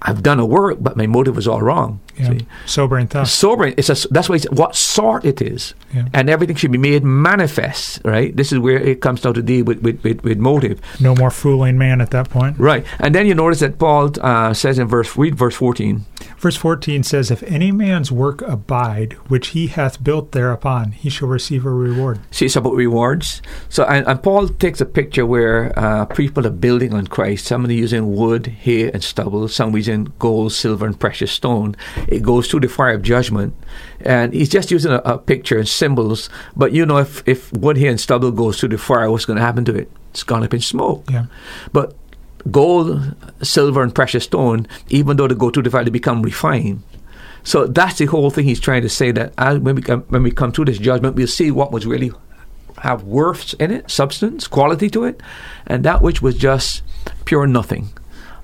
I've done a work, but my motive was all wrong. Yeah. Sobering thought. Sobering. It's a, that's why it's what sort it is. Yeah. And everything should be made manifest, right? This is where it comes down to deal with, with, with, with, motive. No more fooling man at that point. Right. And then you notice that Paul uh, says in verse, read verse 14. Verse 14 says, If any man's work abide, which he hath built thereupon, he shall receive a reward. See, it's about rewards. So, and, and Paul takes a picture where uh, people are building on Christ. Some are using wood, hay, and stubble. Some are using gold, silver, and precious stone. It goes through the fire of judgment. And he's just using a, a picture and symbols. But you know, if, if wood, hay, and stubble goes through the fire, what's going to happen to it? It's gone up in smoke. Yeah. But gold, silver, and precious stone, even though they go through the fire, they become refined. So that's the whole thing he's trying to say that as, when we come, when we come to this judgment, we'll see what was really have worth in it, substance, quality to it, and that which was just pure nothing.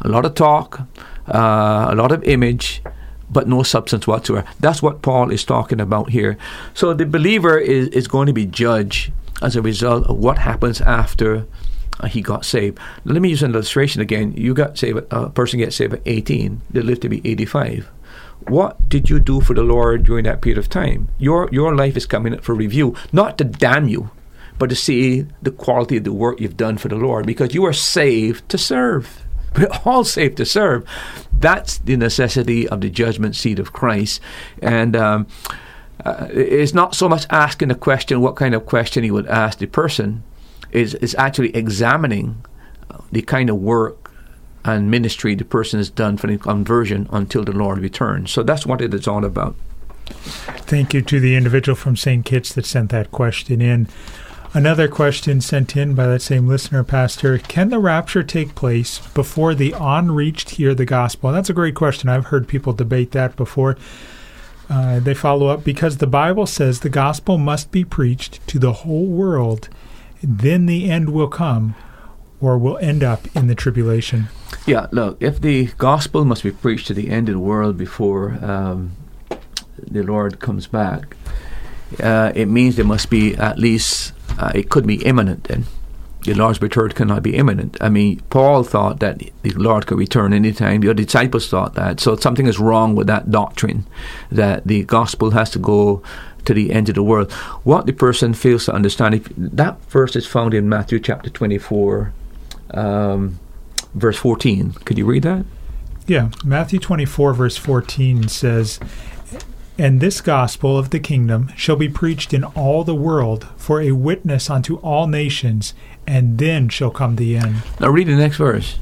A lot of talk, uh, a lot of image, but no substance whatsoever. That's what Paul is talking about here. So the believer is, is going to be judged as a result of what happens after uh, he got saved. Let me use an illustration again. You got saved, a person gets saved at 18, they live to be 85. What did you do for the Lord during that period of time? Your, your life is coming up for review, not to damn you, but to see the quality of the work you've done for the Lord because you are saved to serve. We're all safe to serve. That's the necessity of the judgment seat of Christ. And um, uh, it's not so much asking the question, what kind of question he would ask the person, is, is actually examining the kind of work and ministry the person has done for the conversion until the Lord returns. So that's what it is all about. Thank you to the individual from St. Kitts that sent that question in. Another question sent in by that same listener, Pastor Can the rapture take place before the unreached hear the gospel? That's a great question. I've heard people debate that before. Uh, they follow up because the Bible says the gospel must be preached to the whole world then the end will come or will end up in the tribulation. Yeah, look, if the gospel must be preached to the end of the world before um, the Lord comes back, uh, it means there must be at least, uh, it could be imminent then. The Lord's return cannot be imminent. I mean, Paul thought that the Lord could return anytime. The disciples thought that. So something is wrong with that doctrine that the gospel has to go to the end of the world. What the person fails to understand, if that verse is found in Matthew chapter 24, um, verse 14. Could you read that? Yeah, Matthew 24, verse 14 says, And this gospel of the kingdom shall be preached in all the world for a witness unto all nations, and then shall come the end. Now read the next verse.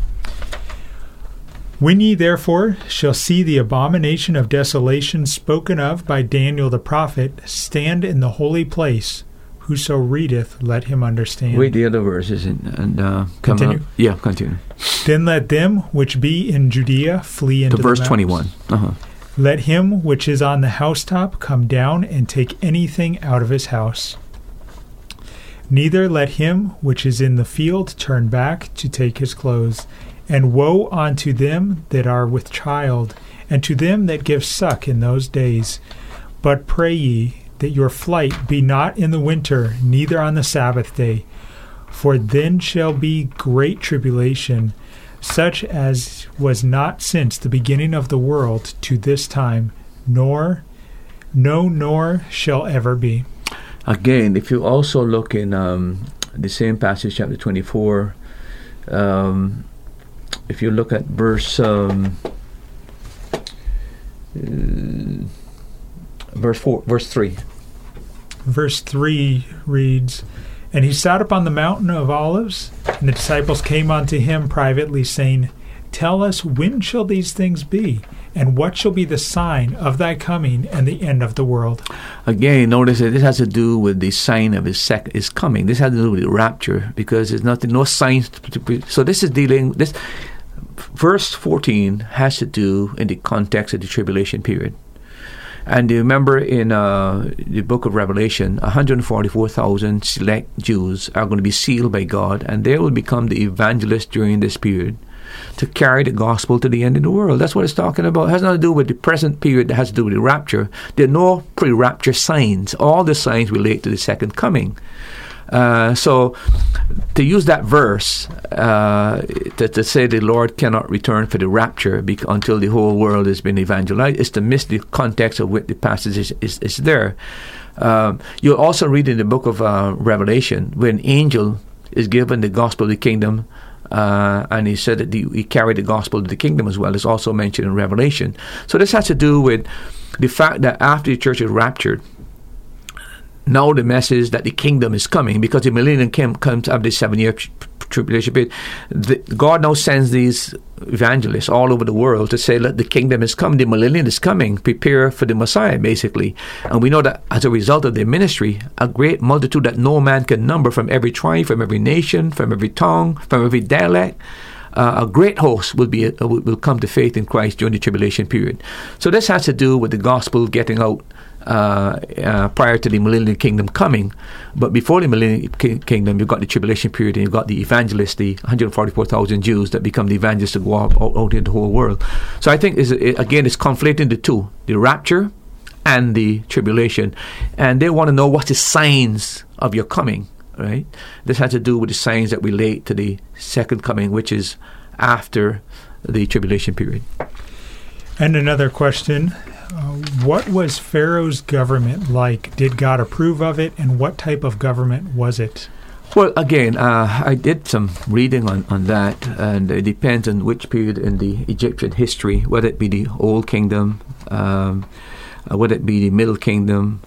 When ye therefore shall see the abomination of desolation spoken of by Daniel the prophet stand in the holy place, whoso readeth, let him understand. Read the other verses and, and uh, come Continue. up. Yeah, continue. Then let them which be in Judea flee into To verse mountains. 21. Uh-huh. Let him which is on the housetop come down and take anything out of his house. Neither let him which is in the field turn back to take his clothes. And woe unto them that are with child, and to them that give suck in those days. But pray ye that your flight be not in the winter, neither on the Sabbath day. For then shall be great tribulation, such as was not since the beginning of the world to this time, nor, no, nor shall ever be. Again, if you also look in um, the same passage, chapter 24, um, if you look at verse um, uh, verse four, verse three. Verse 3 reads, And he sat upon the mountain of olives, and the disciples came unto him privately, saying, Tell us when shall these things be, and what shall be the sign of thy coming and the end of the world? Again, notice that this has to do with the sign of his sec- his coming. This has to do with the rapture because there's nothing, no signs. So this is dealing this. Verse fourteen has to do in the context of the tribulation period. And you remember in uh, the book of Revelation, 144,000 select Jews are going to be sealed by God, and they will become the evangelists during this period to carry the gospel to the end of the world. That's what it's talking about. It has nothing to do with the present period that has to do with the rapture. There are no pre rapture signs. All the signs relate to the second coming. Uh, so, to use that verse uh, to, to, say the Lord cannot return for the rapture until the whole world has been evangelized is to miss the context of what the passage is, is, is there. Um, you'll also read in the book of uh, Revelation when angel is given the gospel of the kingdom. Uh, and he said that the, he carried the gospel of the kingdom as well. It's also mentioned in Revelation. So this has to do with the fact that after the church is raptured, now the message that the kingdom is coming because the millennium came, comes after the seven year tribulation period. The, God now sends these evangelists all over the world to say, "Let the kingdom is coming, the millennium is coming. Prepare for the Messiah." Basically, and we know that as a result of their ministry, a great multitude that no man can number from every tribe, from every nation, from every tongue, from every dialect. Uh, a great host will be uh, will come to faith in Christ during the tribulation period. So this has to do with the gospel getting out uh, uh, prior to the millennial kingdom coming. But before the millennial ki- kingdom, you've got the tribulation period and you've got the evangelists, the 144,000 Jews that become the evangelists to go out, out, into the whole world. So I think, is it, again, it's conflating the two the rapture and the tribulation. And they want to know what the signs of your coming, right? This has to do with the signs that relate to the second coming, which is after the tribulation period. And another question uh, what was Pharaoh's government like? Did God approve of it, and what type of government was it? Well, again, uh, I did some reading on, on that, and it depends on which period in the Egyptian history, whether it be the Old Kingdom, um, uh, whether it be the Middle Kingdom,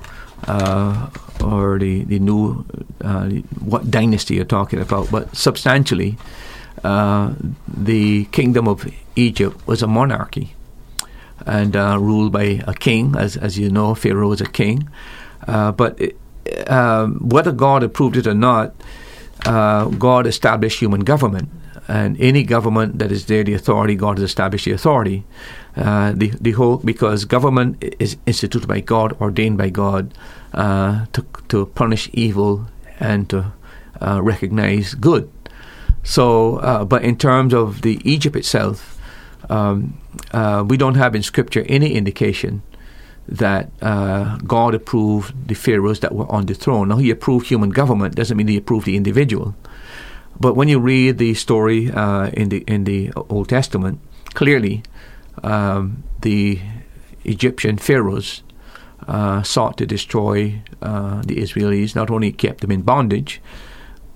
uh, or the the new uh, what dynasty you're talking about. But substantially, uh, the Kingdom of Egypt was a monarchy and uh, ruled by a king, as as you know, Pharaoh was a king. Uh, but it, um, whether God approved it or not, uh, God established human government, and any government that is there, the authority, God has established the authority. Uh, the the whole because government is instituted by God, ordained by God uh, to to punish evil and to uh, recognize good. So, uh, but in terms of the Egypt itself, um, uh, we don't have in Scripture any indication that uh, God approved the pharaohs that were on the throne. Now, He approved human government; doesn't mean He approved the individual. But when you read the story uh, in the in the Old Testament, clearly um, the Egyptian pharaohs uh, sought to destroy uh, the Israelis. Not only kept them in bondage,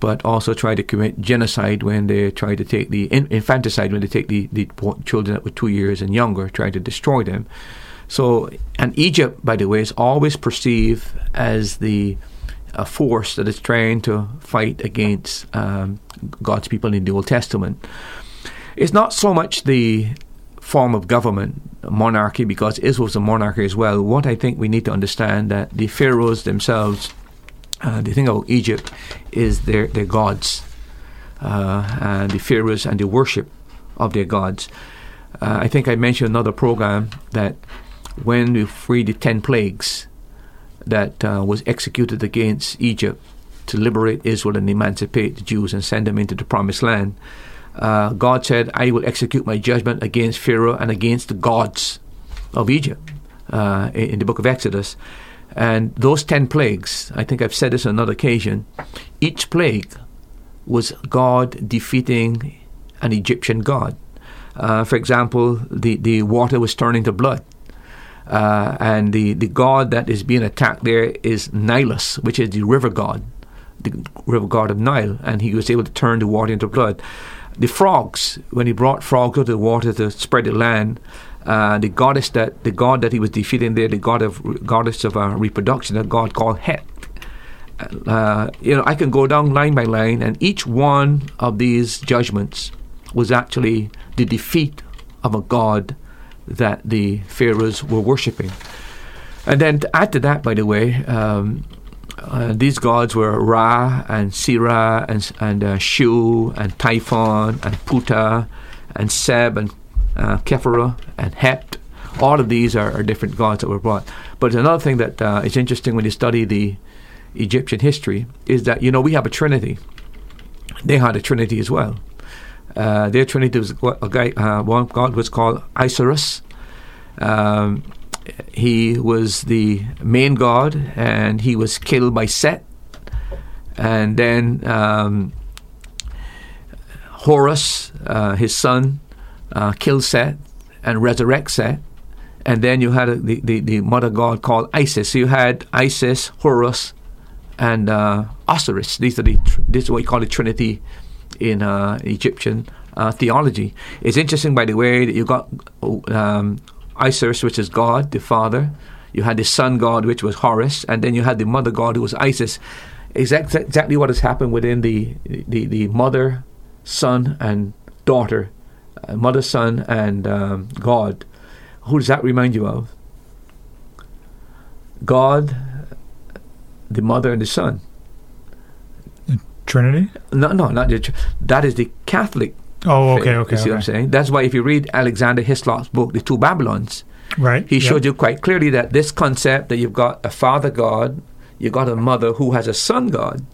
but also tried to commit genocide when they tried to take the infanticide when they take the, the children that were two years and younger, tried to destroy them. So, and Egypt, by the way, is always perceived as the a force that is trying to fight against um, God's people in the Old Testament. It's not so much the form of government, monarchy, because Israel was a monarchy as well. What I think we need to understand that the pharaohs themselves, uh, the thing about Egypt is their their gods, uh, and the pharaohs and the worship of their gods. Uh, I think I mentioned another program that when we freed the ten plagues that uh, was executed against Egypt to liberate Israel and emancipate the Jews and send them into the promised land uh, God said, I will execute my judgment against Pharaoh and against the gods of Egypt uh, in, in, the book of Exodus. And those 10 plagues, I think I've said this on another occasion, each plague was God defeating an Egyptian god. Uh, for example, the, the water was turning to blood. Uh, and the, the god that is being attacked there is Nilus, which is the river god, the river god of Nile, and he was able to turn the water into blood the frogs, when he brought frogs of the water to spread the land, uh, the goddess that the god that he was defeating there, the god of goddess of uh, reproduction, a god called Het. Uh, you know, I can go down line by line, and each one of these judgments was actually the defeat of a god that the pharaohs were worshipping. And then to add to that, by the way, um, uh, these gods were Ra and Sira and, and uh, Shu and Typhon and Puta and Seb and uh, Kephara and Het. All of these are, are, different gods that were brought. But another thing that uh, is interesting when you study the Egyptian history is that, you know, we have a trinity. They had a trinity as well. Uh, their trinity was a guy, uh, one god was called Osiris. Um, he was the main god, and he was killed by Set. And then um, Horus, uh, his son, uh, killed Set and resurrect Set. And then you had a, the, the, the, mother god called Isis. So you had Isis, Horus, and uh, Osiris. These are the this is what you call the Trinity in uh, Egyptian uh, theology. It's interesting, by the way, that you got um, Isis, which is God, the Father. You had the Son God, which was Horus, and then you had the Mother God, who was Isis. Exactly, exactly what has happened within the the, the mother, son, and daughter, mother, son, and um, God. Who does that remind you of? God, the mother, and the son. Trinity? No, no, not the. That is the Catholic Oh, okay, okay. You see okay. what I'm saying? That's why if you read Alexander Hislop's book, The Two Babylons, right, he yep. showed you quite clearly that this concept that you've got a father God, you've got a mother who has a son God,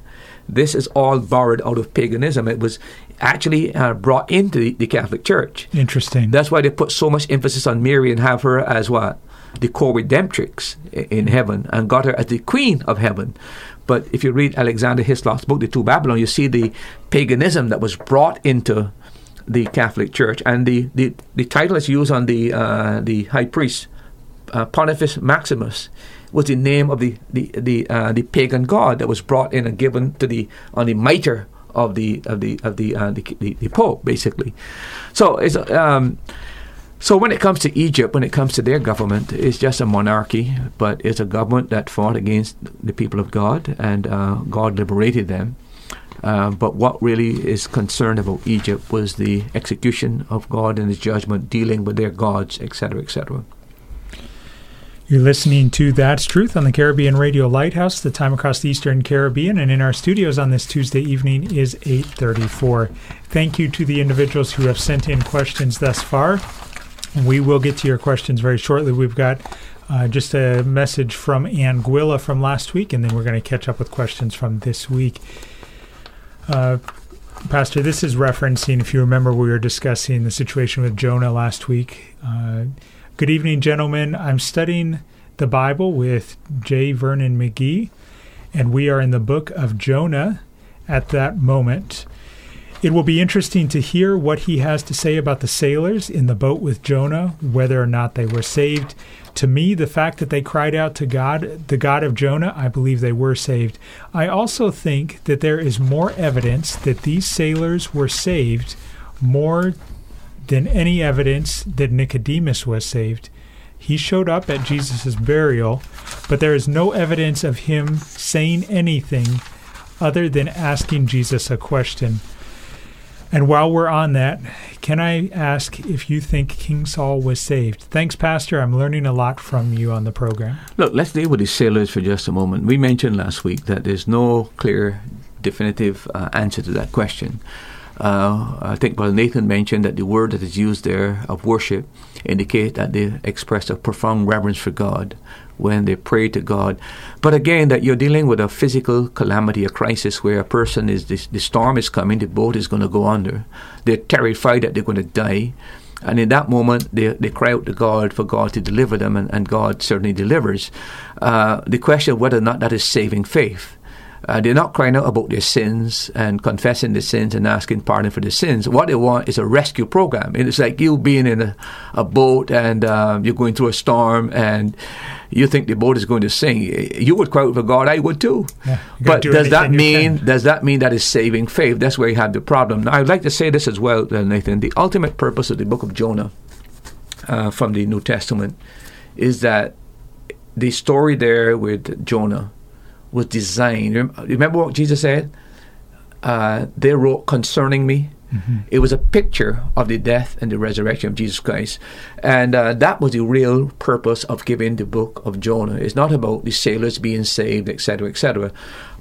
this is all borrowed out of paganism. It was actually uh, brought into the, the, Catholic Church. Interesting. That's why they put so much emphasis on Mary and have her as what? The co-redemptrix in heaven and got her as the queen of heaven. But if you read Alexander Hislop's book, The Two Babylon, you see the paganism that was brought into the Catholic Church, and the, the, the title is used on the uh, the high priest uh, Pontifex Maximus was the name of the the the, uh, the pagan god that was brought in and given to the on the mitre of the of the of the uh, the, the, the, Pope, basically. So it's um, so when it comes to Egypt, when it comes to their government, it's just a monarchy, but it's a government that fought against the people of God, and uh, God liberated them. Uh, but what really is concerned about Egypt was the execution of God and His judgment, dealing with their gods, etc., etc. You're listening to That's Truth on the Caribbean Radio Lighthouse. The time across the Eastern Caribbean and in our studios on this Tuesday evening is 8:34. Thank you to the individuals who have sent in questions thus far. We will get to your questions very shortly. We've got uh, just a message from Anguilla from last week, and then we're going to catch up with questions from this week. Uh, Pastor, this is referencing, if you remember, we were discussing the situation with Jonah last week. Uh, good evening, gentlemen. I'm studying the Bible with J. Vernon McGee, and we are in the book of Jonah at that moment. It will be interesting to hear what he has to say about the sailors in the boat with Jonah, whether or not they were saved. To me, the fact that they cried out to God, the God of Jonah, I believe they were saved. I also think that there is more evidence that these sailors were saved more than any evidence that Nicodemus was saved. He showed up at Jesus' burial, but there is no evidence of him saying anything other than asking Jesus a question. And while we're on that, can I ask if you think King Saul was saved? Thanks, Pastor. I'm learning a lot from you on the program. Look, let's deal with the sailors for just a moment. We mentioned last week that there's no clear, definitive uh, answer to that question. Uh, I think Brother Nathan mentioned that the word that is used there of worship indicate that they express a profound reverence for God when they pray to God. But again, that you're dealing with a physical calamity, a crisis where a person is the, the storm is coming, the boat is going to go under. They're terrified that they're going to die. And in that moment, they, they cry out to God for God to deliver them, and, and God certainly delivers. Uh, the question of whether or not that is saving faith. Uh, they're not crying out about their sins and confessing their sins and asking pardon for their sins. What they want is a rescue program. And it's like you being in a, a boat and um, you're going through a storm and you think the boat is going to sink. You would cry out for God. I would too. Yeah, but do does that mean does that mean that is saving faith? That's where you have the problem. Now, I'd like to say this as well, uh, Nathan. The ultimate purpose of the book of Jonah uh, from the New Testament is that the story there with Jonah was designed. Rem- Remember what Jesus said? Uh, they wrote concerning me. It was a picture of the death and the resurrection of Jesus Christ. And uh, that was the real purpose of giving the book of Jonah. It's not about the sailors being saved, etc., etc.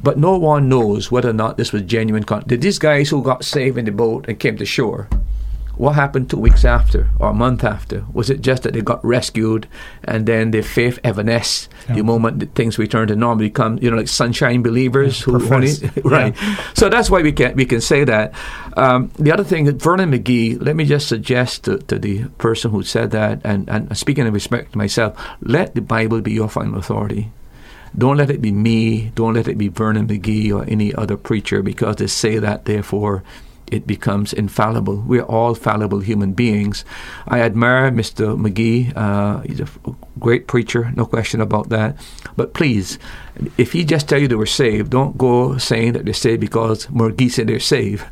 But no one knows whether or not this was genuine. Con- Did these guys who got saved in the boat and came to shore, what happened two weeks after or a month after? Was it just that they got rescued and then their faith evanesced Yeah. the moment that things return to normal? Become you know like sunshine believers Yeah, who only right. So that's why we can we can say that. Um, the other thing, Vernon McGee. Let me just suggest to, to the person who said that, and, and speaking in respect to myself, let the Bible be your final authority. Don't let it be me. Don't let it be Vernon McGee or any other preacher because they say that, therefore, it becomes infallible. We're all fallible human beings. I admire Mr. McGee. Uh, he's a great preacher, no question about that. But please, if he just tell you they were saved, don't go saying that they're saved because McGee said they're saved.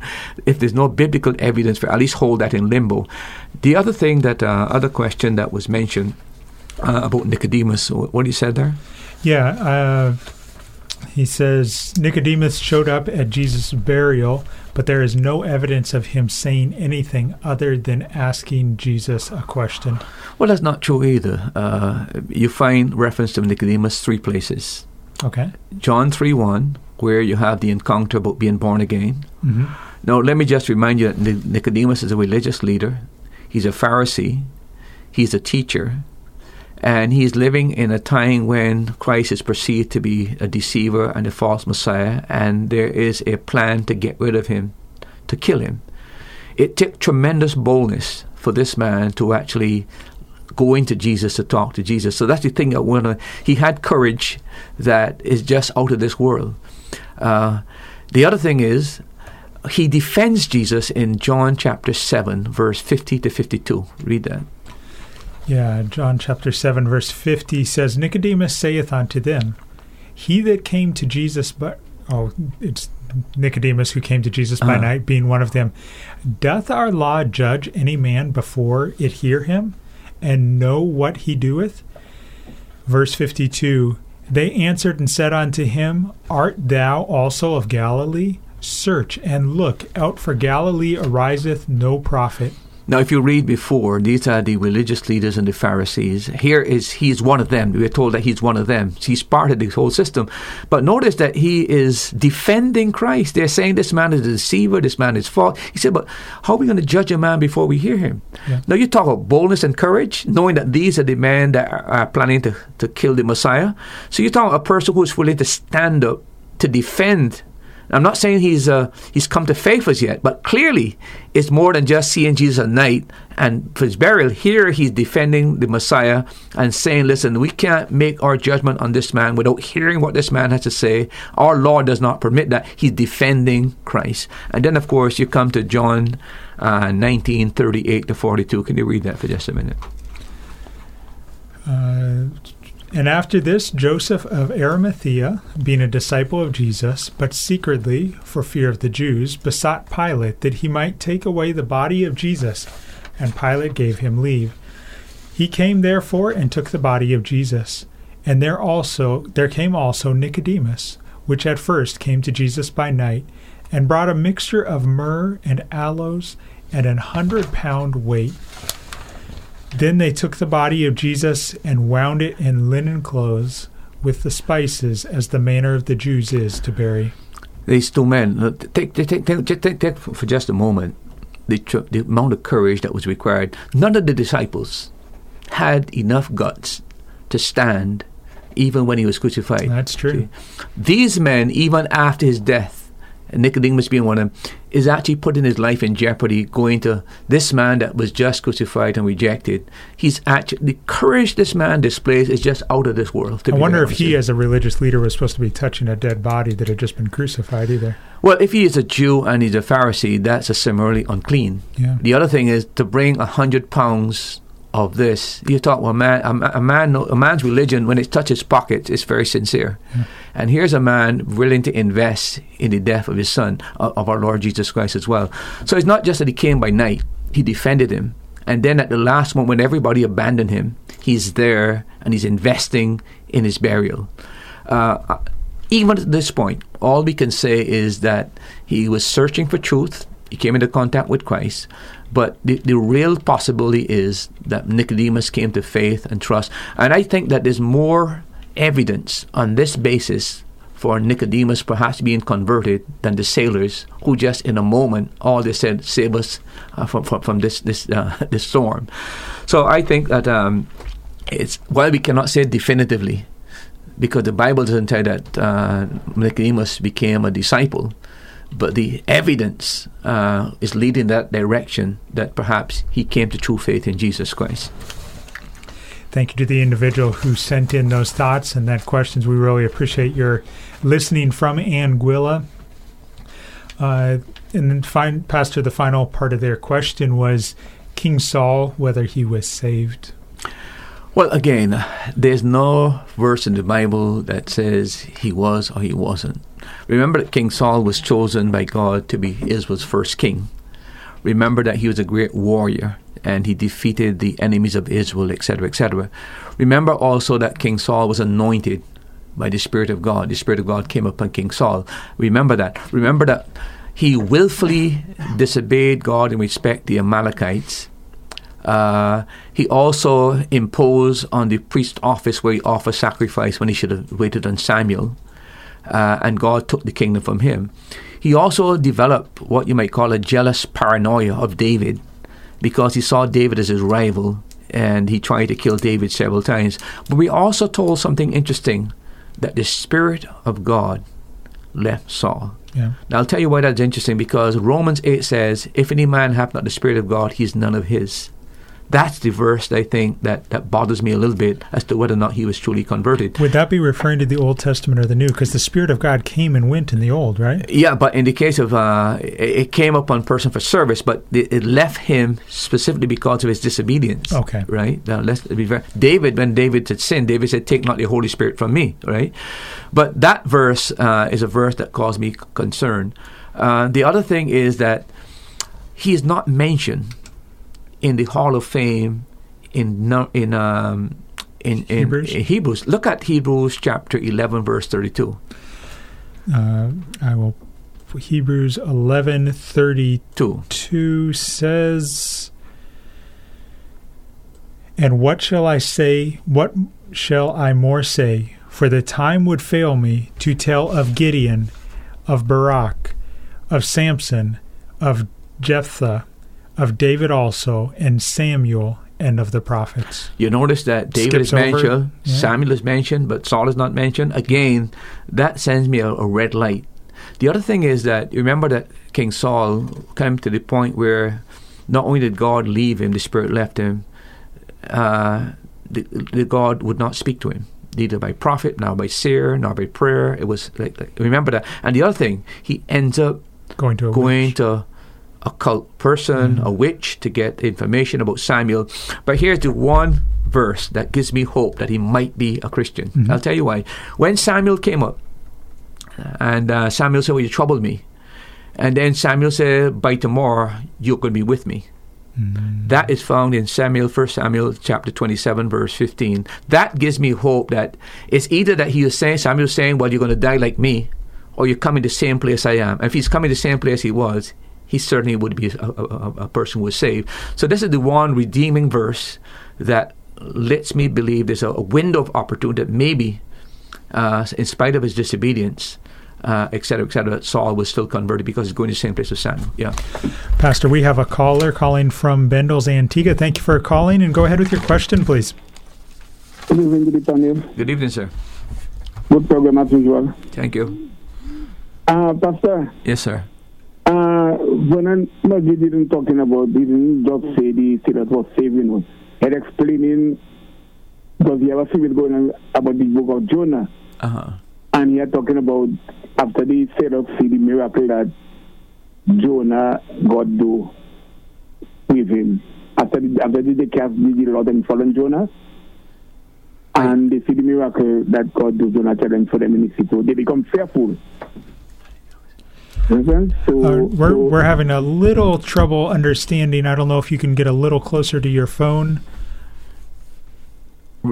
If there's no biblical evidence for, at least hold that in limbo. The other thing that, uh, other question that was mentioned uh, about Nicodemus, what he said there? Yeah, uh, he says Nicodemus showed up at Jesus' burial, but there is no evidence of him saying anything other than asking Jesus a question. Well, that's not true either. Uh, you find reference to Nicodemus three places. Okay. John 3 1, where you have the encounter about being born again. hmm Now, let me just remind you that Nicodemus is a religious leader, he's a Pharisee, he's a teacher, and he's living in a time when Christ is perceived to be a deceiver and a false Messiah, and there is a plan to get rid of him, to kill him. It took tremendous boldness for this man to actually go into Jesus to talk to Jesus. So that's the thing that when he had courage that is just out of this world. Uh, the other thing is he defends Jesus in John chapter 7, verse 50 to 52. Read that. Yeah, John chapter 7, verse 50 says, Nicodemus saith unto them, He that came to Jesus, but, oh, it's Nicodemus who came to Jesus by Uh-huh. night, being one of them, Doth our law judge any man before it hear him, and know what he doeth? Verse 52 They answered and said unto him, Art thou also of Galilee? Search and look, out for Galilee ariseth no prophet. Now, if you read before, these are the religious leaders and the Pharisees. Here is he's one of them. We're told that he's one of them. He's part of the whole system. But notice that he is defending Christ. They're saying this man is a deceiver, this man is false. He said, but how are we going to judge a man before we hear him? Yeah. Now, you talk about boldness and courage, knowing that these are the men that are, are planning to, to kill the Messiah. So you talk about a person who's willing to stand up to defend I'm not saying he's uh, he's come to faith as yet, but clearly it's more than just seeing Jesus at night and for his burial. Here he's defending the Messiah and saying, "Listen, we can't make our judgment on this man without hearing what this man has to say. Our Lord does not permit that." He's defending Christ, and then of course you come to John uh, 19, 38 to 42. Can you read that for just a minute? Uh, and after this, Joseph of Arimathea, being a disciple of Jesus, but secretly, for fear of the Jews, besought Pilate that he might take away the body of Jesus. And Pilate gave him leave. He came therefore and took the body of Jesus. And there also there came also Nicodemus, which at first came to Jesus by night, and brought a mixture of myrrh and aloes and an hundred pound weight. Then they took the body of Jesus and wound it in linen clothes with the spices, as the manner of the Jews is to bury. These two men, uh, take, take, take, take, take, take for just a moment the, the amount of courage that was required. None of the disciples had enough guts to stand even when he was crucified. That's true. See? These men, even after his death, Nicodemus being one of them, is actually putting his life in jeopardy going to this man that was just crucified and rejected. He's actually, the courage this man displays is just out of this world. I wonder if he, as a religious leader, was supposed to be touching a dead body that had just been crucified either. Well, if he is a Jew and he's a Pharisee, that's a similarly unclean. Yeah. The other thing is to bring a hundred pounds of this. You talk well, man, a, a, man, a man's religion when it touches pockets is very sincere, yeah. and here's a man willing to invest in the death of his son, of, of our Lord Jesus Christ as well. So it's not just that he came by night; he defended him, and then at the last moment, when everybody abandoned him, he's there and he's investing in his burial. Uh, even at this point, all we can say is that he was searching for truth. He came into contact with Christ, but the, the real possibility is that Nicodemus came to faith and trust. And I think that there's more evidence on this basis for Nicodemus perhaps being converted than the sailors who just in a moment all they said save us uh, from, from, from this this uh, this storm. So I think that um, it's while we cannot say definitively because the Bible doesn't tell that uh, Nicodemus became a disciple but the evidence uh, is leading that direction that perhaps he came to true faith in Jesus Christ. Thank you to the individual who sent in those thoughts and that questions. We really appreciate your listening from Anguilla. Uh, and then, fin- Pastor, the final part of their question was King Saul, whether he was saved. Well, again, there's no verse in the Bible that says he was or he wasn't. Remember that King Saul was chosen by God to be Israel's first king. Remember that he was a great warrior and he defeated the enemies of Israel, etc., etc. Remember also that King Saul was anointed by the Spirit of God. The Spirit of God came upon King Saul. Remember that. Remember that he willfully disobeyed God in respect the Amalekites. Uh, he also imposed on the priest office where he offered sacrifice when he should have waited on Samuel uh, and God took the kingdom from him. He also developed what you might call a jealous paranoia of David because he saw David as his rival and he tried to kill David several times. But we also told something interesting that the Spirit of God left Saul. Yeah. Now I'll tell you why that's interesting because Romans 8 says, If any man have not the Spirit of God, he is none of his that's the verse I think that, that bothers me a little bit as to whether or not he was truly converted. Would that be referring to the Old Testament or the New? Because the Spirit of God came and went in the Old, right? Yeah, but in the case of uh, it, came upon person for service, but it, it, left him specifically because of his disobedience. Okay, right. Now let's be very. David, when David had sinned, David said, "Take not the Holy Spirit from me." Right. But that verse uh, is a verse that caused me concern. Uh, the other thing is that he is not mentioned in the Hall of Fame in in um, in, in, Hebrews. in Hebrews. Look at Hebrews chapter eleven, verse thirty-two. Uh, I will. Hebrews eleven thirty two Two. says, "And what shall I say? What shall I more say? For the time would fail me to tell of Gideon, of Barak, of Samson, of Jephthah." Of David also, and Samuel, and of the prophets. You notice that David Skips is mentioned, yeah. Samuel is mentioned, but Saul is not mentioned. Again, that sends me a, a red light The other thing is that you remember that King Saul came to the point where not only did God leave him, the Spirit left him, uh, the, the God would not speak to him, neither by prophet, nor by seer, nor by prayer. It was like, like remember that. And the other thing, he ends up Going to a going witch. to a cult person, a mm. witch, to get information about Samuel. But here's the one verse that gives me hope that he might be a Christian. Mm-hmm. I'll tell you why. When Samuel came up, and uh, Samuel said, Well, you troubled me. And then Samuel said, By tomorrow, you're going to be with me. Mm-hmm. That is found in Samuel, 1 Samuel chapter 27, verse 15. That gives me hope that it's either that he is saying, Samuel is saying, Well, you're going to die like me, or you're coming the same place I am. And if he's coming the same place he was, he certainly would be a, a, a, a person who was saved. So this is the one redeeming verse that lets me believe there's a, a window of opportunity that maybe, uh, in spite of his disobedience, uh, et cetera, et cetera, Saul was still converted because he's going to the same place as Samuel. Yeah. Pastor, we have a caller calling from Bendals Antigua. Thank you for calling, and go ahead with your question, please. Good evening, good evening. Good evening, sir. Good program as usual. Thank you. Uh, Pastor, Yes, sir. Uh, when I, no, he didn't talking about, didn't just say the that was saving was. He explaining, because he have a series going on about the book of Jonah, Uh huh. and he had talking about after the set of see the miracle that Jonah God do with him. After the, after the, they cast the Lord and fallen Jonah, and they see the miracle that God do Jonah tell them for them in the city. So they become fearful. Understand? So, Uh, we're, so- we're having a little trouble understanding. I don't know if you can get a little closer to your phone.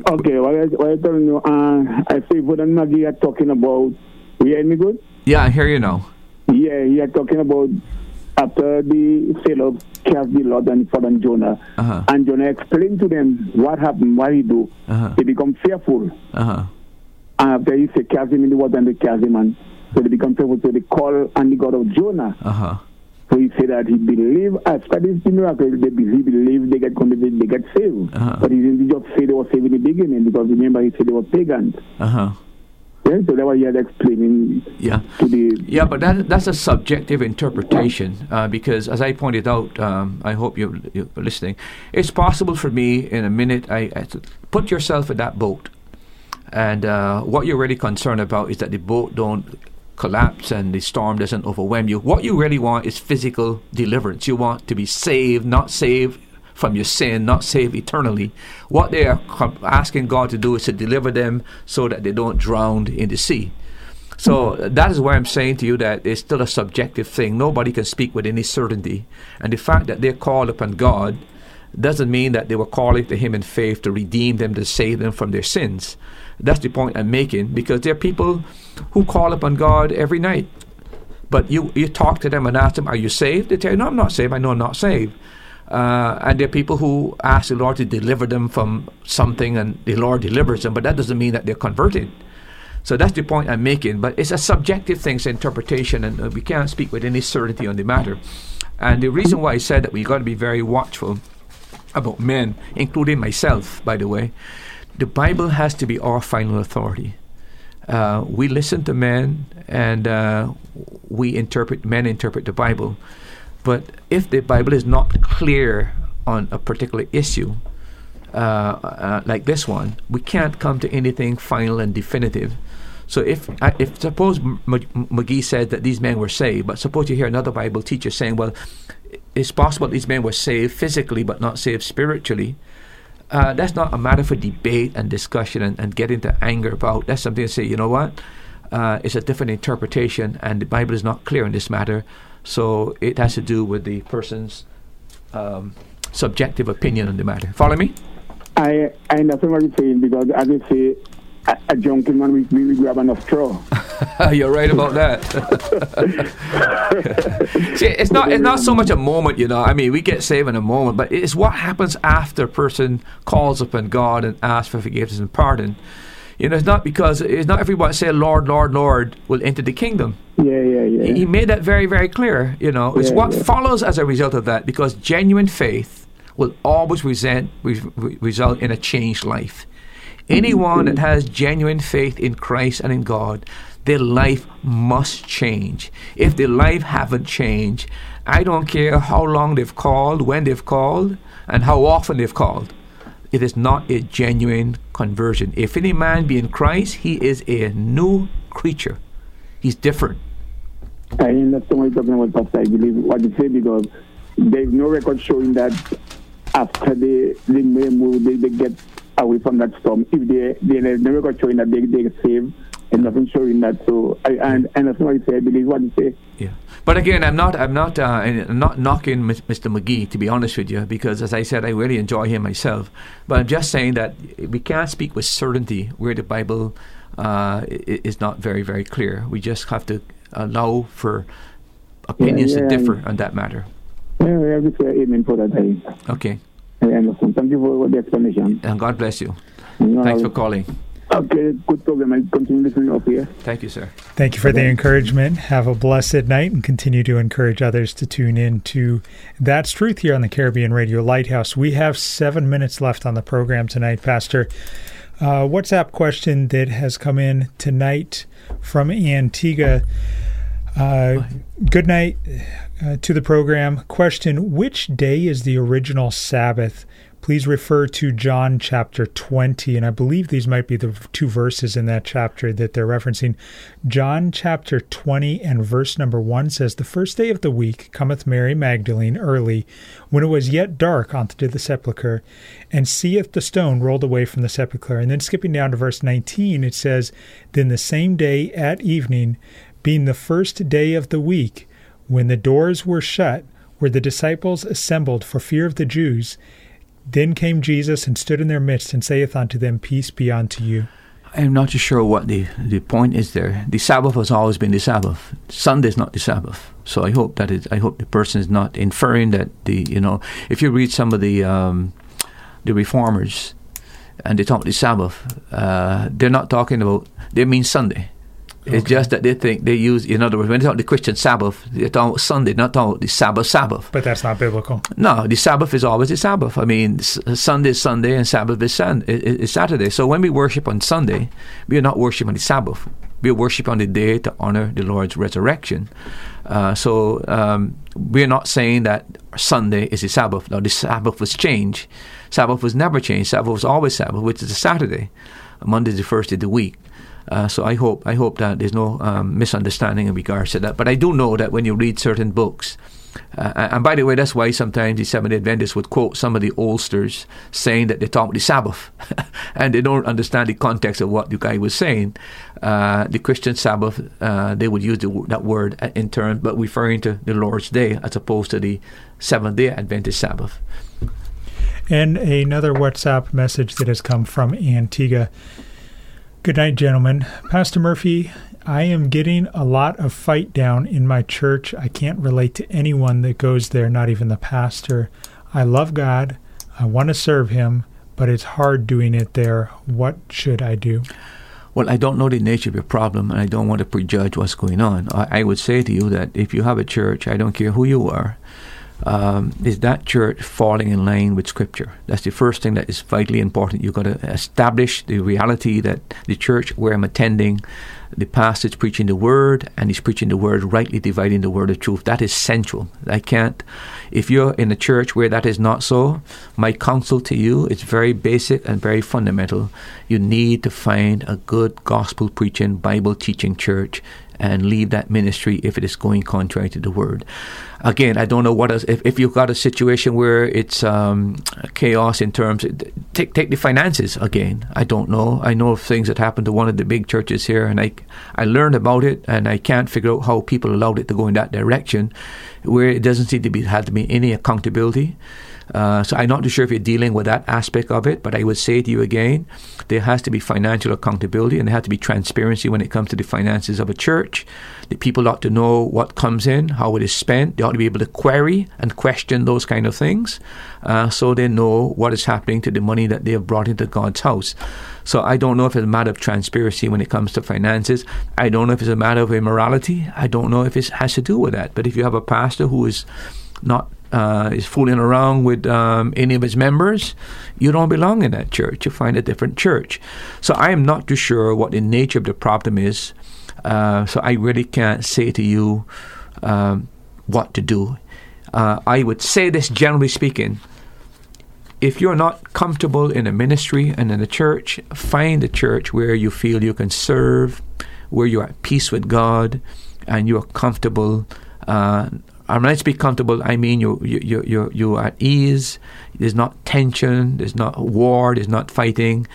okay. What I, what I telling you, uh, I say what Maggie are talking about. You hear me good? Yeah, I hear you now. Yeah, he are talking about after the sale of cast the Lord and fallen Jonah. Uh huh. And Jonah explained to them what happened, what he do. Uh huh. They become fearful. Uh huh. And after he said, cast him in the water and they cast him and so they become fearful. So they call on the God of Jonah. Uh huh. So he said that he believed after this miracle, they believe, believe they get converted, they get saved. Uh-huh. But he didn't just say they were saved in the beginning because remember he said they were pagans. Uh huh. Yeah, so that was he had explaining Yeah. to the Yeah, but that, that's a subjective interpretation uh, because, as I pointed out, um, I hope you're, you're listening. It's possible for me in a minute. I, I to put yourself in that boat, and uh, what you're really concerned about is that the boat don't collapse and the storm doesn't overwhelm you. What you really want is physical deliverance. You want to be saved, not saved from your sin, not saved eternally. What they are asking God to do is to deliver them so that they don't drown in the sea. So that is why I'm saying to you that it's still a subjective thing. Nobody can speak with any certainty. And the fact that they're called upon God doesn't mean that they were calling to Him in faith to redeem them, to save them from their sins. That's the point I'm making because there are people who call upon God every night. But you, you talk to them and ask them, Are you saved? They tell you, No, I'm not saved. I know I'm not saved. Uh, and there are people who ask the Lord to deliver them from something and the Lord delivers them, but that doesn't mean that they're converted. So that's the point I'm making. But it's a subjective thing, it's interpretation, and uh, we can't speak with any certainty on the matter. And the reason why I said that we got to be very watchful about men, including myself, by the way, the Bible has to be our final authority. Uh, we listen to men and uh, we interpret, men interpret the Bible. But if the Bible is not clear on a particular issue, uh, uh, like this one, we can't come to anything final and definitive. So if if suppose McGee said that these men were saved, but suppose you hear another Bible teacher saying, well, it's possible these men were saved physically but not saved spiritually. Uh, that's not a matter for debate and discussion and, and get into anger about. That's something to say, you know what? Uh, it's a different interpretation, and the Bible is not clear in this matter. So it has to do with the person's um, subjective opinion on the matter. Follow me? I I understand what you're saying because as you say, a, a junkie man will we grab enough straw. You're right about that. See, it's not it's not so much a moment, you know. I mean, we get saved in a moment, but it's what happens after a person calls upon God and asks for forgiveness and pardon. You know, it's not because it's not everybody say, "Lord, Lord, Lord," will enter the kingdom. Yeah, yeah, yeah. He made that very, very clear. You know, it's Yeah, what yeah. follows as a result of that because genuine faith will always resent, re- re- result in a changed life. Mm-hmm. Anyone that has genuine faith in Christ and in God their life must change. If their life haven't changed, I don't care how long they've called, when they've called, and how often they've called. It is not a genuine conversion. If any man be in Christ, he is a new creature. He's different. I understand what you're talking about, Pastor. I believe what you say because there's no record showing that after they they move, they, they get away from that storm. If they there's no record showing that they they save and nothing showing that. So I and and that's what you say. I believe what you say. Yeah, but again, I'm not I'm not uh, I'm not knocking Mr. McGee to be honest with you because as I said, I really enjoy him myself. But I'm just saying that we can't speak with certainty where the Bible uh, is not very very clear. We just have to allow for opinions Yeah, to differ on that matter. Yeah, I have to say amen for that. I, Okay, I understand. Thank you for the explanation. and God bless you. No, Thanks for calling. Okay, good program. I continue listening up here. Thank you, sir. Thank you for the encouragement. Have a blessed night and continue to encourage others to tune in to That's Truth here on the Caribbean Radio Lighthouse. We have seven minutes left on the program tonight, Pastor. Uh, WhatsApp question that has come in tonight from Antigua. Uh, good night uh, to the program. Question Which day is the original Sabbath? Please refer to John chapter 20. And I believe these might be the two verses in that chapter that they're referencing. John chapter 20 and verse number 1 says, The first day of the week cometh Mary Magdalene early, when it was yet dark, unto the sepulchre, and seeth the stone rolled away from the sepulchre. And then skipping down to verse 19, it says, Then the same day at evening, being the first day of the week, when the doors were shut, where the disciples assembled for fear of the Jews, then came Jesus and stood in their midst and saith unto them, Peace be unto you. I'm not too sure what the, the point is there. The Sabbath has always been the Sabbath. Sunday is not the Sabbath. So I hope that it, I hope the person is not inferring that the you know if you read some of the um, the reformers and they talk the Sabbath, uh, they're not talking about they mean Sunday. It's just that they think they use in other words when they talk the Christian Sabbath, they're talking about Sunday, not talking about the Sabbath Sabbath. But that's not biblical. No, the Sabbath is always the Sabbath. I mean, Sunday is Sunday and Sabbath is, i- is Saturday. So when we worship on Sunday, we are not worshiping the Sabbath. We worship on the day to honor the Lord's resurrection. Uh, so um, we're not saying that Sunday is the Sabbath. Now, the Sabbath was changed. Sabbath was never changed. Sabbath was always Sabbath, which is a Saturday. Monday is the first day of the week. Uh, so I hope I hope that there's no um, misunderstanding in regards to that. But I do know that when you read certain books, uh, and by the way, that's why sometimes the Seventh Adventists would quote some of the oldsters saying that they talk about the Sabbath, and they don't understand the context of what the guy was saying. Uh, the Christian Sabbath, uh, they would use the, that word in turn, but referring to the Lord's Day as opposed to the Seventh Day Adventist Sabbath. And another WhatsApp message that has come from Antigua. Good night, gentlemen. Pastor Murphy, I am getting a lot of fight down in my church. I can't relate to anyone that goes there, not even the pastor. I love God. I want to serve Him, but it's hard doing it there. What should I do? Well, I don't know the nature of your problem, and I don't want to prejudge what's going on. I, would say to you that if you have a church, I don't care who you are, um, is that church falling in line with Scripture? That's the first thing that is vitally important. You've got to establish the reality that the church where I'm attending, the pastor is preaching the word, and he's preaching the word rightly, dividing the word of truth. That is central. I can't. If you're in a church where that is not so, my counsel to you is very basic and very fundamental. You need to find a good gospel preaching, Bible teaching church and leave that ministry if it is going contrary to the word. Again, I don't know what else. If, if you've got a situation where it's um, chaos in terms, take take the finances again. I don't know. I know of things that happened to one of the big churches here, and I I learned about it, and I can't figure out how people allowed it to go in that direction, where it doesn't seem to be had to be any accountability. Uh, so I'm not too sure if you're dealing with that aspect of it, but I would say to you again, there has to be financial accountability and there has to be transparency when it comes to the finances of a church. The people ought to know what comes in, how it is spent. They ought to be able to query and question those kind of things, uh, so they know what is happening to the money that they have brought into God's house. So I don't know if it's a matter of transparency when it comes to finances. I don't know if it's a matter of immorality. I don't know if it has to do with that. But if you have a pastor who is not uh, is fooling around with um, any of his members, you don't belong in that church. You find a different church. So I am not too sure what the nature of the problem is. Uh, so I really can't say to you um, what to do. Uh, I would say this generally speaking. If you're not comfortable in a ministry and in a church, find a church where you feel you can serve, where you're at peace with God, and you're comfortable. Uh, and when I speak comfortable, I mean you you you you are at ease. There's not tension. There's not war. There's not fighting.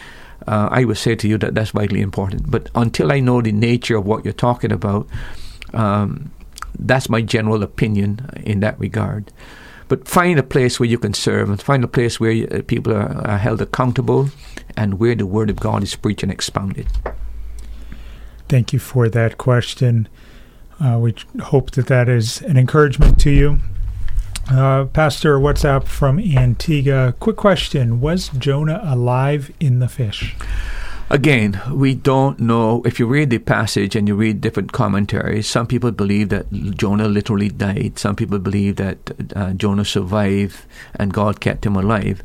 Uh, I would say to you that that's vitally important. But until I know the nature of what you're talking about, um, that's my general opinion in that regard. But find a place where you can serve, and find a place where you, uh, people are, are held accountable, and where the Word of God is preached and expounded. Thank you for that question. Uh, we hope that that is an encouragement to you. Uh, Pastor, WhatsApp from Antigua? Quick question Was Jonah alive in the fish? Again, we don't know. If you read the passage and you read different commentaries, some people believe that Jonah literally died. Some people believe that uh, Jonah survived and God kept him alive.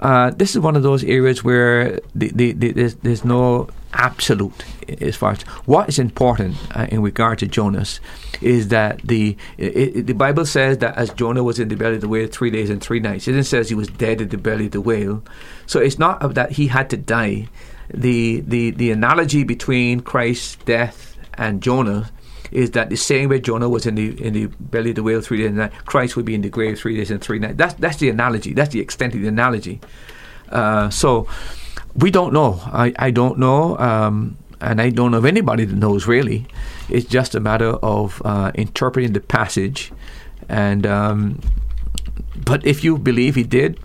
Uh, this is one of those areas where the, the, the, there's, there's, no absolute as far as what is important uh, in regard to Jonah's is that the it, it, the Bible says that as Jonah was in the belly of the whale three days and three nights, it says he was dead in the belly of the whale. So it's not that he had to die. The the the analogy between Christ's death and Jonah is that the same way Jonah was in the in the belly of the whale three days and night, Christ would be in the grave three days and three nights. That's that's the analogy. That's the extent of the analogy. Uh, so we don't know. I, I don't know, um, and I don't know of anybody that knows really. It's just a matter of uh, interpreting the passage, and um, but if you believe he did,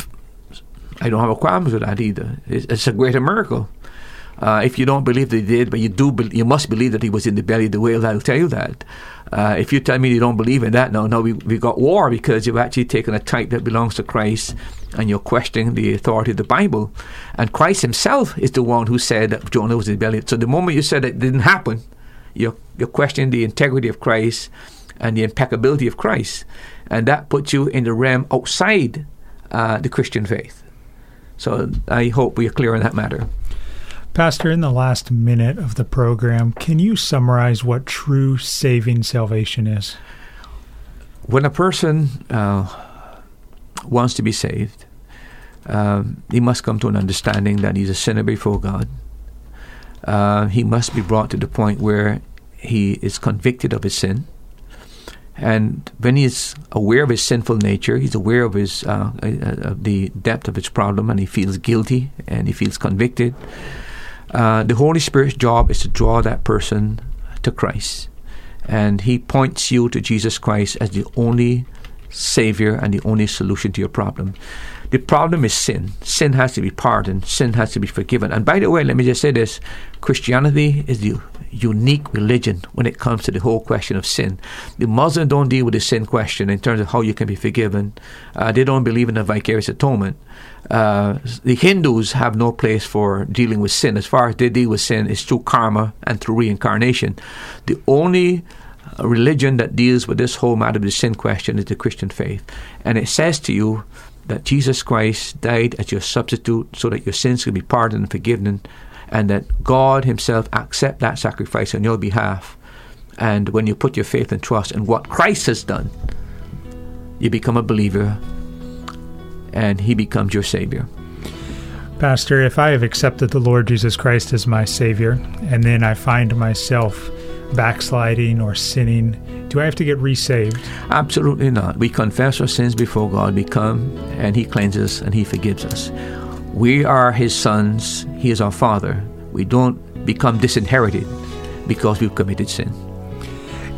I don't have a problem with that either. It's, it's a greater miracle. Uh, if you don't believe that he did, but you do, be- you must believe that he was in the belly of the whale. I'll tell you that. Uh, if you tell me you don't believe in that, no, no, we we got war because you've actually taken a type that belongs to Christ and you're questioning the authority of the Bible. And Christ Himself is the one who said that Jonah was in the belly. So the moment you said it didn't happen, you're you're questioning the integrity of Christ and the impeccability of Christ, and that puts you in the realm outside uh, the Christian faith. So I hope we are clear on that matter. Pastor, in the last minute of the program, can you summarize what true saving salvation is? When a person uh, wants to be saved, uh, he must come to an understanding that he's a sinner before God. Uh, he must be brought to the point where he is convicted of his sin. And when he is aware of his sinful nature, he's aware of his uh, uh, of the depth of his problem, and he feels guilty and he feels convicted. Uh, the Holy Spirit's job is to draw that person to Christ. And He points you to Jesus Christ as the only Savior and the only solution to your problem. The problem is sin. Sin has to be pardoned, sin has to be forgiven. And by the way, let me just say this Christianity is the unique religion when it comes to the whole question of sin. The Muslims don't deal with the sin question in terms of how you can be forgiven, uh, they don't believe in the vicarious atonement. Uh, the Hindus have no place for dealing with sin. As far as they deal with sin, is through karma and through reincarnation. The only religion that deals with this whole matter of the sin question is the Christian faith. And it says to you that Jesus Christ died as your substitute so that your sins can be pardoned and forgiven, and that God Himself accept that sacrifice on your behalf. And when you put your faith and trust in what Christ has done, you become a believer and He becomes your Savior. Pastor, if I have accepted the Lord Jesus Christ as my Savior, and then I find myself backsliding or sinning, do I have to get resaved? Absolutely not. We confess our sins before God, we come, and He cleanses and He forgives us. We are His sons, He is our Father. We don't become disinherited because we've committed sin.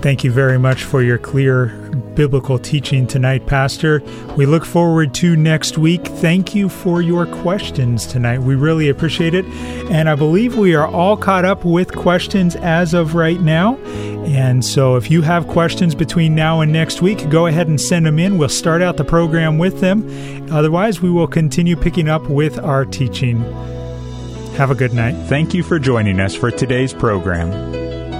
Thank you very much for your clear biblical teaching tonight, Pastor. We look forward to next week. Thank you for your questions tonight. We really appreciate it. And I believe we are all caught up with questions as of right now. And so if you have questions between now and next week, go ahead and send them in. We'll start out the program with them. Otherwise, we will continue picking up with our teaching. Have a good night. Thank you for joining us for today's program.